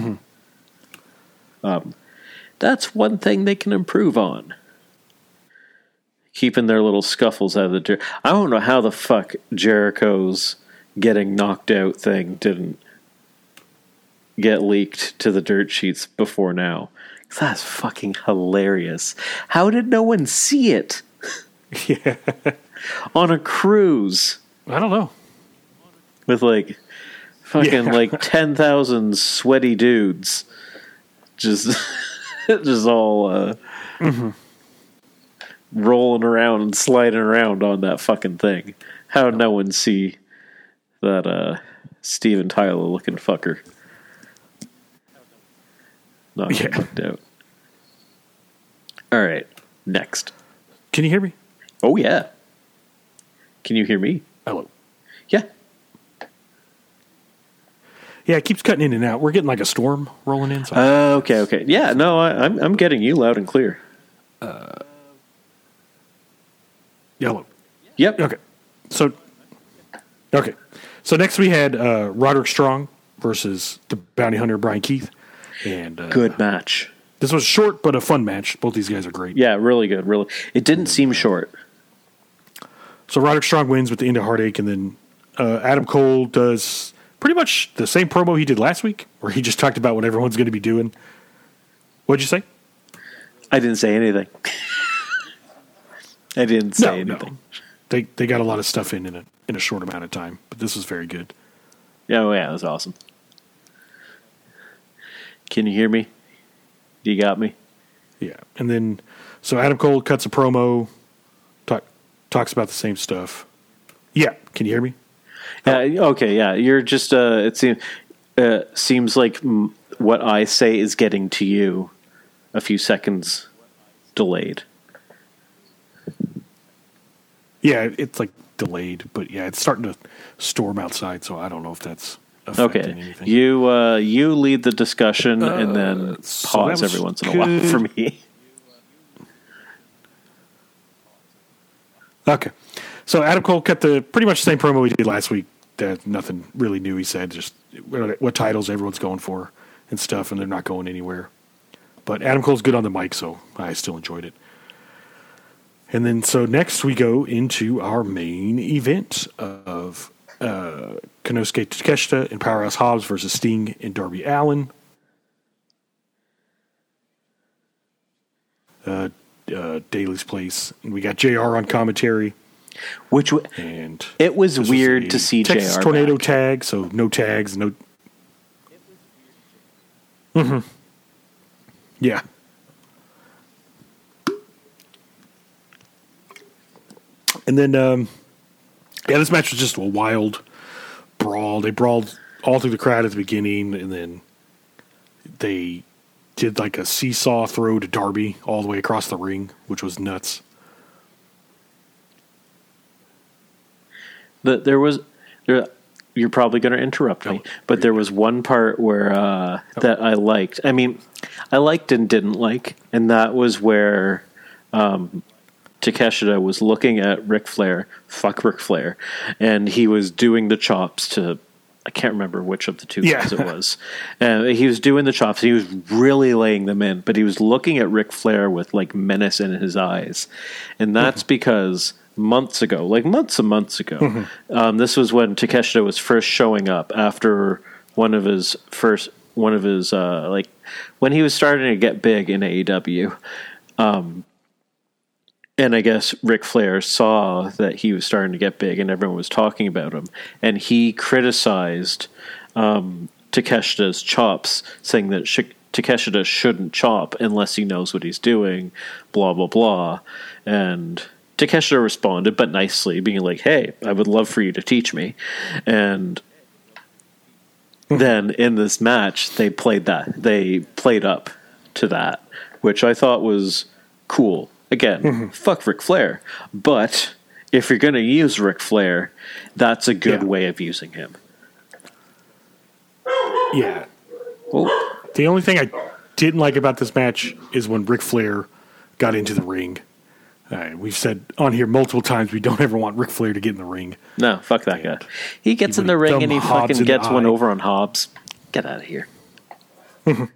Um, that's one thing they can improve on. Keeping their little scuffles out of the dirt. I don't know how the fuck Jericho's getting knocked out thing didn't get leaked to the dirt sheets before now. That's fucking hilarious. How did no one see it? Yeah, On a cruise I don't know. with like fucking Yeah. like 10,000 sweaty dudes just just all uh, rolling around and sliding around on that fucking thing. How did no one see that uh Steven Tyler looking fucker? Not Yeah. fucked out. All right, next. Can you hear me? Oh yeah. Can you hear me? Hello. Yeah. Yeah, it keeps cutting in and out. We're getting like a storm rolling in. So Uh, okay, okay. Yeah, no, I, I'm I'm getting you loud and clear. Yellow. Yep. Okay. So, okay. So next we had uh, Roderick Strong versus the bounty hunter Bryan Keith, and uh, Good match. This was short but a fun match. Both these guys are great. Yeah, really good. Really, it didn't seem short. So Roderick Strong wins with the end of heartache, and then uh, Adam Cole does pretty much the same promo he did last week, where he just talked about what everyone's going to be doing. What'd you say? I didn't say anything. I didn't say no, anything. They they got a lot of stuff in in a in a short amount of time, but this was very good. Yeah, oh, yeah, that was awesome. Can you hear me? You got me. Yeah, and then so Adam Cole cuts a promo, talk, talks about the same stuff. Yeah, can you hear me? Yeah. Okay. Yeah. You're just. Uh, it seems. Uh, seems like m- what I say is getting to you a few seconds delayed. Yeah, it's like delayed, but yeah, it's starting to storm outside, so I don't know if that's affecting Okay. anything. You uh, you lead the discussion and then Uh, so pause every once in a while for me. Okay. So Adam Cole cut the pretty much the same promo we did last week. That nothing really new. He said just what, what titles everyone's going for and stuff, and they're not going anywhere. But Adam Cole's good on the mic, so I still enjoyed it. And then so next we go into our main event of uh, Konosuke Takeshita and Powerhouse Hobbs versus Sting and Darby Allin. Uh, uh, Daly's place. And we got JR on commentary. Which w- And it was weird a to see Texas JR tornado back. tag, so no tags, no. Mm-hmm. Yeah. And then, um, yeah, this match was just a wild brawl. They brawled all through the crowd at the beginning, and then they did like a seesaw throw to Darby all the way across the ring, which was nuts. The, there was there. You're probably going to interrupt me, Oh, but there was one part where uh, that I liked. I mean, I liked and didn't like, and that was where um, Takeshita was looking at Ric Flair, fuck Ric Flair, and he was doing the chops to. I can't remember which of the two Yeah. guys it was. And he was doing the chops. He was really laying them in, but he was looking at Ric Flair with like menace in his eyes, and that's because months ago, like months and months ago, um, this was when Takeshita was first showing up after one of his first one of his uh, like when he was starting to get big in AEW. Um, and I guess Ric Flair saw that he was starting to get big and everyone was talking about him. And he criticized um, Takeshita's chops, saying that Sh- Takeshita shouldn't chop unless he knows what he's doing, blah, blah, blah. And Takeshita responded, but nicely, being like, hey, I would love for you to teach me. And then in this match, they played that. They played up to that, which I thought was cool. Again, fuck Ric Flair. But if you're going to use Ric Flair, that's a good Yeah. way of using him. Yeah. Oh, The only thing I didn't like about this match is when Ric Flair got into the ring. Uh, we've said on here multiple times we don't ever want Ric Flair to get in the ring. no, fuck that guy. He gets in the ring and he Hobbs fucking gets one eye. over on Hobbs. Get out of here.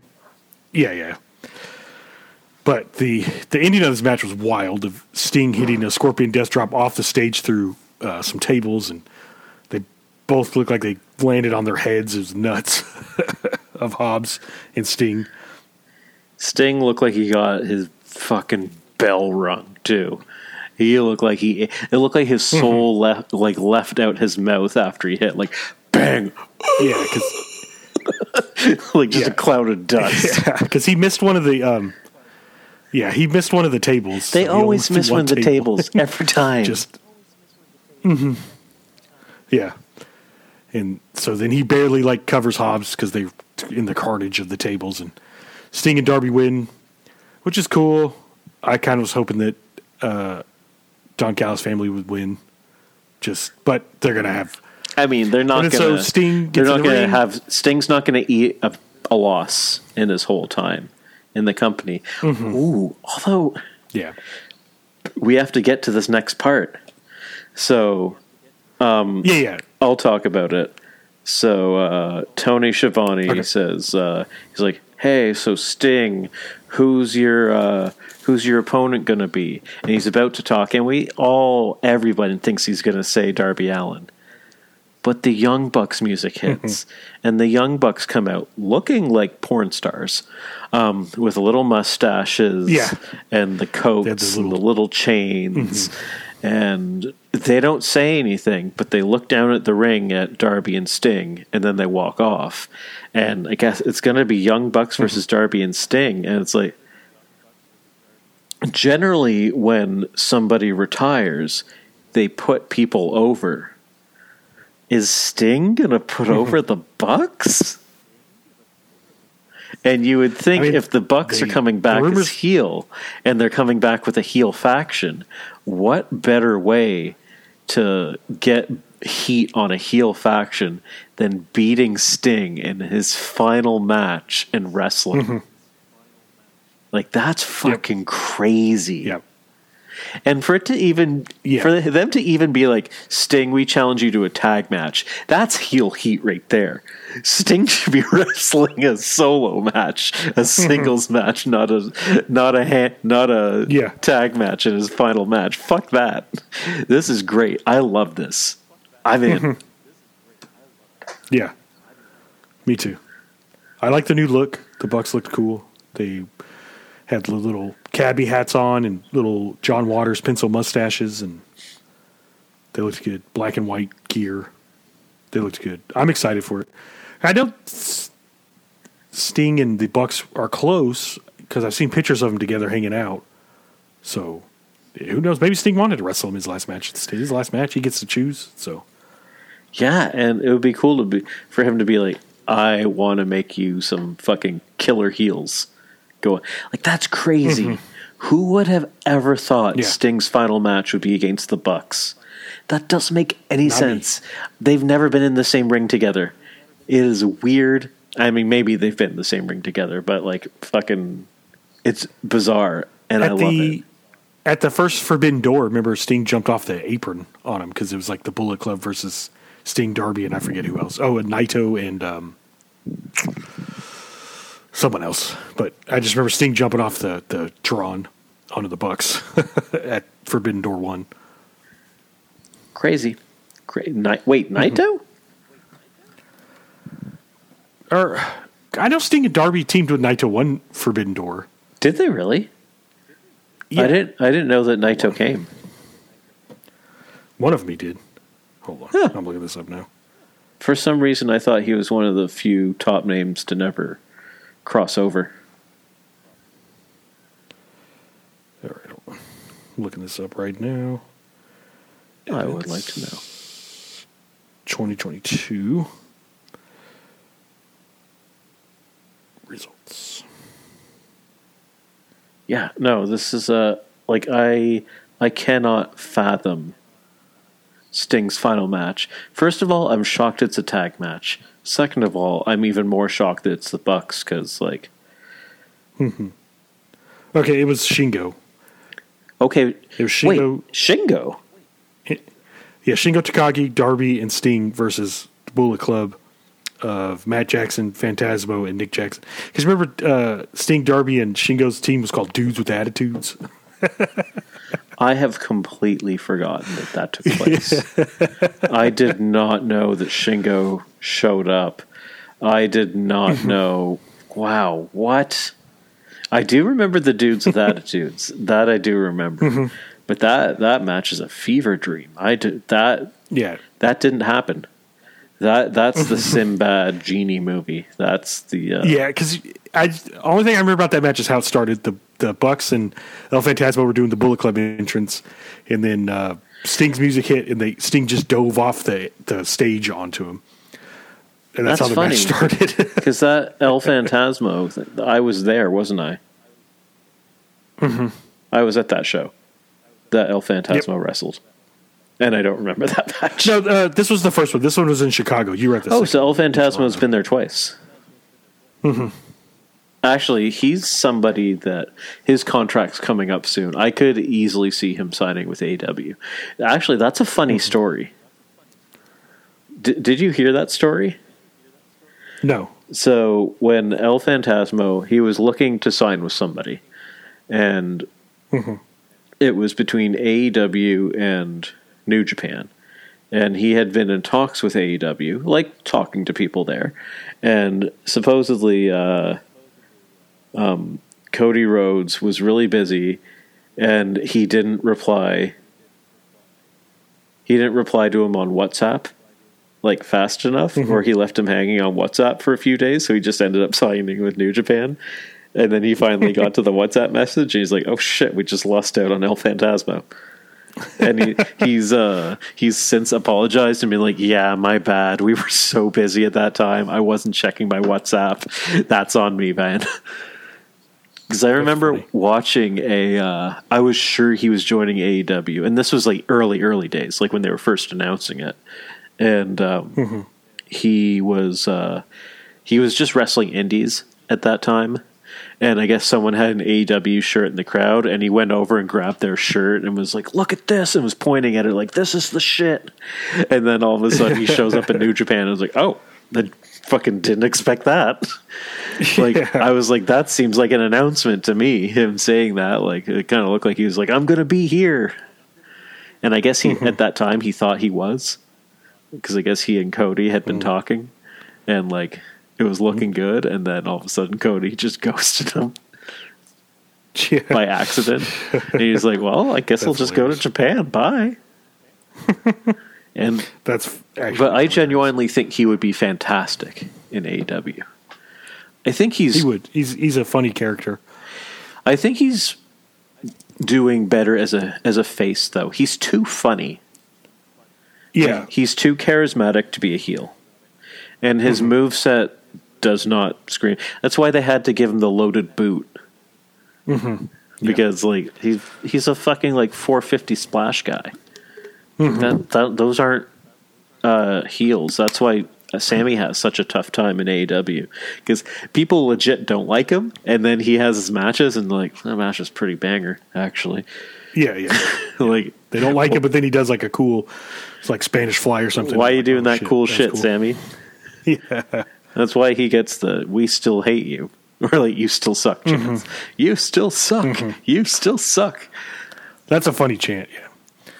Yeah, yeah. But the the ending of this match was wild. Of Sting hitting a Scorpion Death Drop off the stage through uh, some tables, and they both looked like they landed on their heads. It was nuts of Hobbs and Sting. Sting looked like he got his fucking bell rung too. He looked like he. It looked like his Mm-hmm. soul left, like left out his mouth after he hit, like bang, Yeah, because like just a cloud of dust. yeah, because he missed one of the. Um, yeah, he missed one of the tables. They So always miss one of the table. tables every time. Just. hmm Yeah, and so then he barely like covers Hobbs because they're in the carnage of the tables, and Sting and Darby win, which is cool. I kind of was hoping that uh, Don Callis family would win, just but they're gonna have I mean, they're not then so gonna. Sting they're not the gonna ring. have Sting's not gonna eat a, a loss in his whole time in the company. Mm-hmm. Ooh, although yeah we have to get to this next part, so yeah yeah I'll talk about it. So uh, Tony Schiavone Okay. says uh, he's like, "Hey, so Sting, who's your uh, who's your opponent gonna be?" And he's about to talk, and we all everyone thinks he's gonna say Darby Allin, but the Young Bucks music hits, and the Young Bucks come out looking like porn stars, um, with little mustaches, Yeah. and the coats those and the little- little chains. and they don't say anything, but they look down at the ring at Darby and Sting, and then they walk off. And I guess it's going to be Young Bucks versus Darby and Sting, and it's like generally when somebody retires, they put people over. Is Sting going to put over the Bucks? And you would think I mean, if the Bucks they- are coming back rumors- as heel and they're coming back with a heel faction, what better way to get heat on a heel faction than beating Sting in his final match in wrestling? Mm-hmm. Like that's fucking crazy. Yeah. And for it to even Yeah. for them to even be like Sting, we challenge you to a tag match. That's heel heat right there. Sting should be wrestling a solo match, a mm-hmm. singles match, not a not a ha- not a Yeah. tag match in his final match. Fuck that. This is great. I love this. I'm in. Mm-hmm. Yeah. Me too. I like the new look. The Bucks looked cool. They had the little cabbie hats on and little John Waters pencil mustaches, and they looked good. Black and white gear. They looked good. I'm excited for it. I know Sting and the Bucks are close because I've seen pictures of them together hanging out. So who knows? Maybe Sting wanted to wrestle him his last match. It's his last match. He gets to choose. So Yeah, and it would be cool to be for him to be like, I want to make you some fucking killer heels. Go like that's crazy. Who would have ever thought Mm-hmm. Yeah. Sting's final match would be against the Bucks? That doesn't make any me. sense. They've never been in the same ring together. It is weird. I mean, maybe they've been in the same ring together, but like fucking, it's bizarre, and I at love the it. at the first Forbidden Door, remember Sting jumped off the apron on him because it was like the Bullet Club versus Sting Darby and I forget who else. Oh, and Naito and um, someone else. But I just remember Sting jumping off the the Tron onto the Bucks at Forbidden Door one. Crazy. Great. Ni- wait, Mm-hmm. Naito? Or I know Sting and Darby teamed with Naito one Forbidden Door. Did they really? Yeah, I didn't. I didn't know that Naito came. One of them he did. Hold on, Huh. I'm looking this up now. For some reason, I thought he was one of the few top names to never cross over. All right, hold on. I'm looking this up right now. I would like to know. 2022 results. Yeah, no, this is a like I I cannot fathom Sting's final match. First of all, I'm shocked it's a tag match. Second of all, I'm even more shocked that it's the Bucks because like Okay, it was Shingo. okay, It was wait, Shingo. Shingo. Yeah, Shingo Takagi, Darby, and Sting versus the Bullet Club of Matt Jackson, Phantasmo, and Nick Jackson. Because remember, uh, Sting, Darby, and Shingo's team was called Dudes with Attitudes. I have completely forgotten that that took place. I did not know that Shingo showed up. I did not know. Wow, what? I do remember the dudes with attitudes. That I do remember. But that that match is a fever dream. I did that Yeah, that didn't happen. That that's the Sinbad genie movie. That's the uh, yeah. Because I only thing I remember about that match is how it started. The the Bucks and El Phantasmo were doing the Bullet Club entrance, and then uh, Sting's music hit, and they Sting just dove off the the stage onto him. And that's, That's how the match funny. started. Because that El Phantasmo, th- I was there, wasn't I? Mm-hmm. I was at that show that El Phantasmo wrestled, and I don't remember that match. no, uh, this was the first one. This one was in Chicago. You were at the oh, second. so El Phantasmo's been there twice. Mm-hmm. Actually, he's somebody that his contract's coming up soon. I could easily see him signing with AW. Actually, that's a funny story. D- did you hear that story? no. So when El Phantasmo, he was looking to sign with somebody, and it was between AEW and New Japan, and he had been in talks with AEW, like talking to people there, and supposedly uh, um, Cody Rhodes was really busy, and he didn't reply he didn't reply to him on WhatsApp like fast enough, or he left him hanging on WhatsApp for a few days. So he just ended up signing with New Japan. And then he finally got to the WhatsApp message. And he's like, "Oh shit, we just lost out on El Phantasmo." and he, he's uh he's since apologized and been like, "Yeah, my bad. We were so busy at that time. I wasn't checking my WhatsApp. That's on me, man." Because I remember watching a, uh, I was sure he was joining AEW, and this was like early, early days, like when they were first announcing it, and um, he was uh, he was just wrestling indies at that time, and I guess someone had an AEW shirt in the crowd, and he went over and grabbed their shirt and was like, "Look at this!" and was pointing at it like, "This is the shit," and then all of a sudden he shows up in New Japan and was like, "Oh." Then fucking didn't expect that. like Yeah. I was like, that seems like an announcement to me. Him saying that, like it kind of looked like he was like, I'm gonna be here. And I guess he mm-hmm. at that time he thought he was, because I guess he and Cody had been mm. talking, and like it was looking mm-hmm. good, and then all of a sudden Cody just ghosted him Yeah. by accident, and he's like, "Well, I guess I'll just go to. Japan. Bye." and That's actually. but I genuinely think he would be fantastic in AEW. I think he's he would. He's he's a funny character. I think he's doing better as a as a face though. He's too funny. Yeah. He's too charismatic to be a heel. And his Mm-hmm. move set does not scream. That's why they had to give him the loaded boot. Mm-hmm. Because like he's he's a fucking like 450 splash guy. Mm-hmm. That, that those aren't uh, heels. That's why Sammy has such a tough time in AEW because people legit don't like him, and then he has his matches, and like that match is pretty banger actually. Yeah, yeah. like They don't like it, but then he does like a cool, it's like Spanish fly or something. why are you Like, doing oh, that cool that's shit, Sammy? Yeah. That's why he gets the "We still hate you" or like "You still suck" mm-hmm. chance. You still suck. Mm-hmm. You still suck. That's a funny chant. Yeah.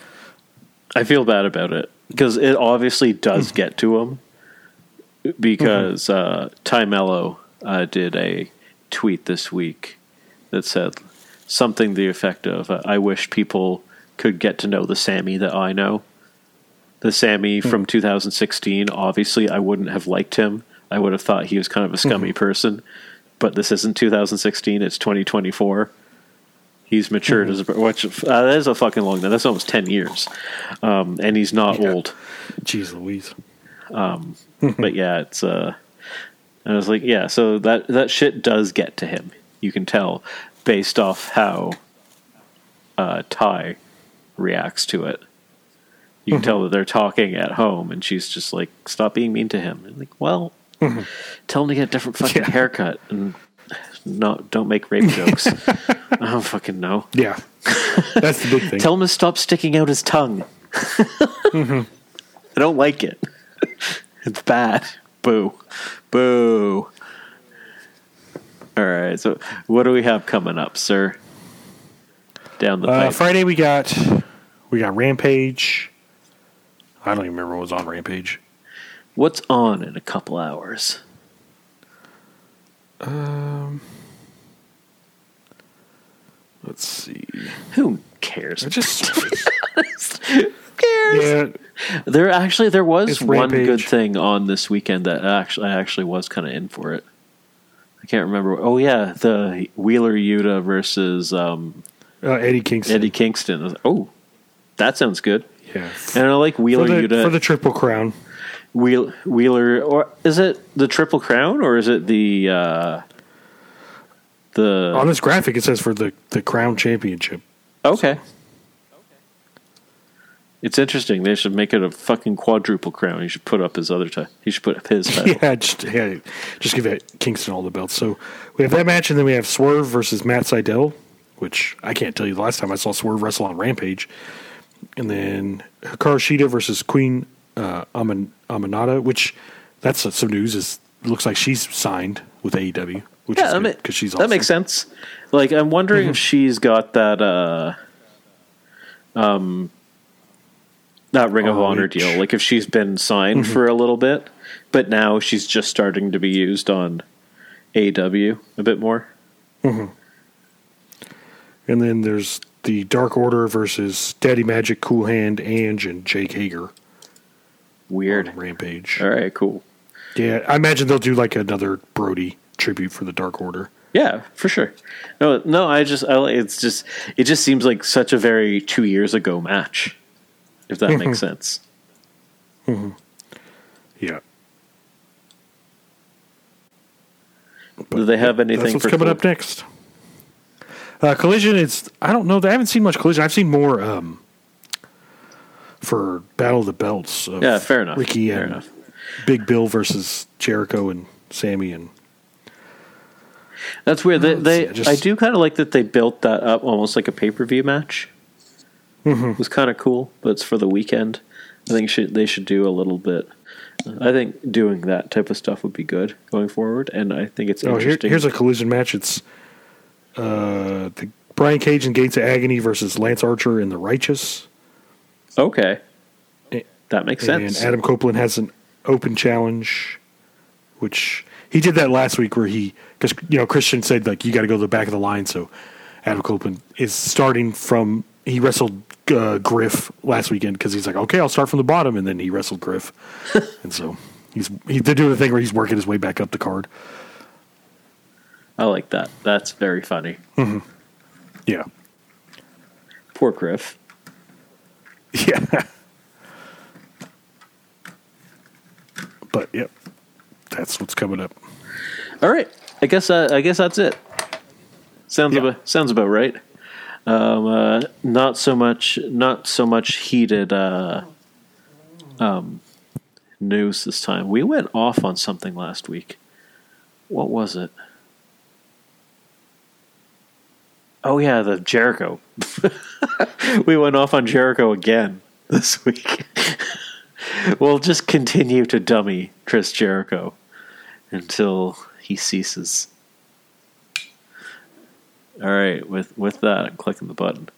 I feel bad about it because it obviously does mm. get to him. Because uh, Tay Melo uh, did a tweet this week that said something the effect of, uh, "I wish people could get to know the Sammy that I know." The Sammy from 2016. Obviously, I wouldn't have liked him. I would have thought he was kind of a scummy person. But this isn't 2016. It's 2024. He's matured as a which uh, that is a fucking long. Time. That's almost 10 years, um, and he's not Yeah. old. Jeez Louise. but yeah, it's uh I was like, yeah, so that that shit does get to him. You can tell based off how uh Tay reacts to it. You can tell that they're talking at home and she's just like, Stop being mean to him. And like, well tell him to get a different fucking Yeah. haircut and not don't make rape jokes. I don't fucking know. Yeah. That's the big thing. Tell him to stop sticking out his tongue. I don't like it. it's bad. Boo. Boo. All right. So, what do we have coming up, sir? Down the uh. Friday we got we got Rampage. I don't even remember what was on Rampage. What's on in a couple hours? Um Let's see. Who cares? I just Who cares? yeah. There actually there was It's one Rampage. good thing on this weekend that actually I actually was kind of in for it. I can't remember. Oh yeah, the Wheeler Yuta versus um, Uh, Eddie Kingston. Eddie Kingston. Like, oh, that sounds good. Yeah. And I like Wheeler For the, Yuta. for the Triple Crown. Wheel, Wheeler, or is it the Triple Crown, or is it the uh, the? On this graphic, it says for the, the Crown Championship. okay, it's interesting. They should make it a fucking quadruple crown. He should put up his other title. He should put up his title. Yeah, just yeah, just give it Kingston all the belts. So we have that match, and then we have Swerve versus Matt Sydal, which I can't tell you the last time I saw Swerve wrestle on Rampage. And then Hikaru Shida versus Queen uh, Aman- Aminata, which that's some news. Is looks like she's signed with AEW, which Yeah, is that, ma- good because she's that awesome. makes sense. Like, I'm wondering Mm-hmm. if she's got that uh, um, that Ring of Oh, Honor deal. Like, if she's been signed Mm-hmm. for a little bit, but now she's just starting to be used on AW a bit more. And then there's the Dark Order versus Daddy Magic, Cool Hand, Ange, and Jake Hager Weird. Rampage. All right, cool. Yeah, I imagine they'll do like another Brodie tribute for the Dark Order. Yeah, for sure. No, no, I just, I, it's just, it just seems like such a very two years ago match, if that makes sense. Yeah. Do they have anything That's what's for coming up next. Uh, Collision, it's I don't know. I haven't seen much Collision. I've seen more um, for Battle of the Belts. Of Yeah, fair enough. Ricky fair and enough. Big Bill versus Jericho and Sammy and That's weird. They, they see, I just- I do kind of like that they built that up almost like a pay per view match. Mm-hmm. It was kind of cool, but it's for the weekend. I think should they should do a little bit. I think doing that type of stuff would be good going forward, and I think it's oh here, interesting. here's a Collision match. It's uh, the Brian Cage and Gates of Agony versus Lance Archer and the Righteous. okay, Eh, that makes And sense. Adam Copeland has an open challenge, which he did that last week where he because you know Christian said like you got to go to the back of the line, so Adam Copeland is starting from he wrestled uh, Griff last weekend because he's like okay I'll start from the bottom and then he wrestled Griff, and so he's he, they're doing the thing where he's working his way back up the card. I like that. That's very funny. Yeah, Poor Griff. yeah. but yep, that's what's coming up. All right, I guess uh, I guess that's it. Sounds Yeah. about sounds about right. Um, uh, not so much not so much heated uh, um, news this time. We went off on something last week. What was it? Oh yeah, the Jericho. we went off on Jericho again this week. we'll just continue to dummy Chris Jericho until he ceases. All right, with with that, I'm clicking the button.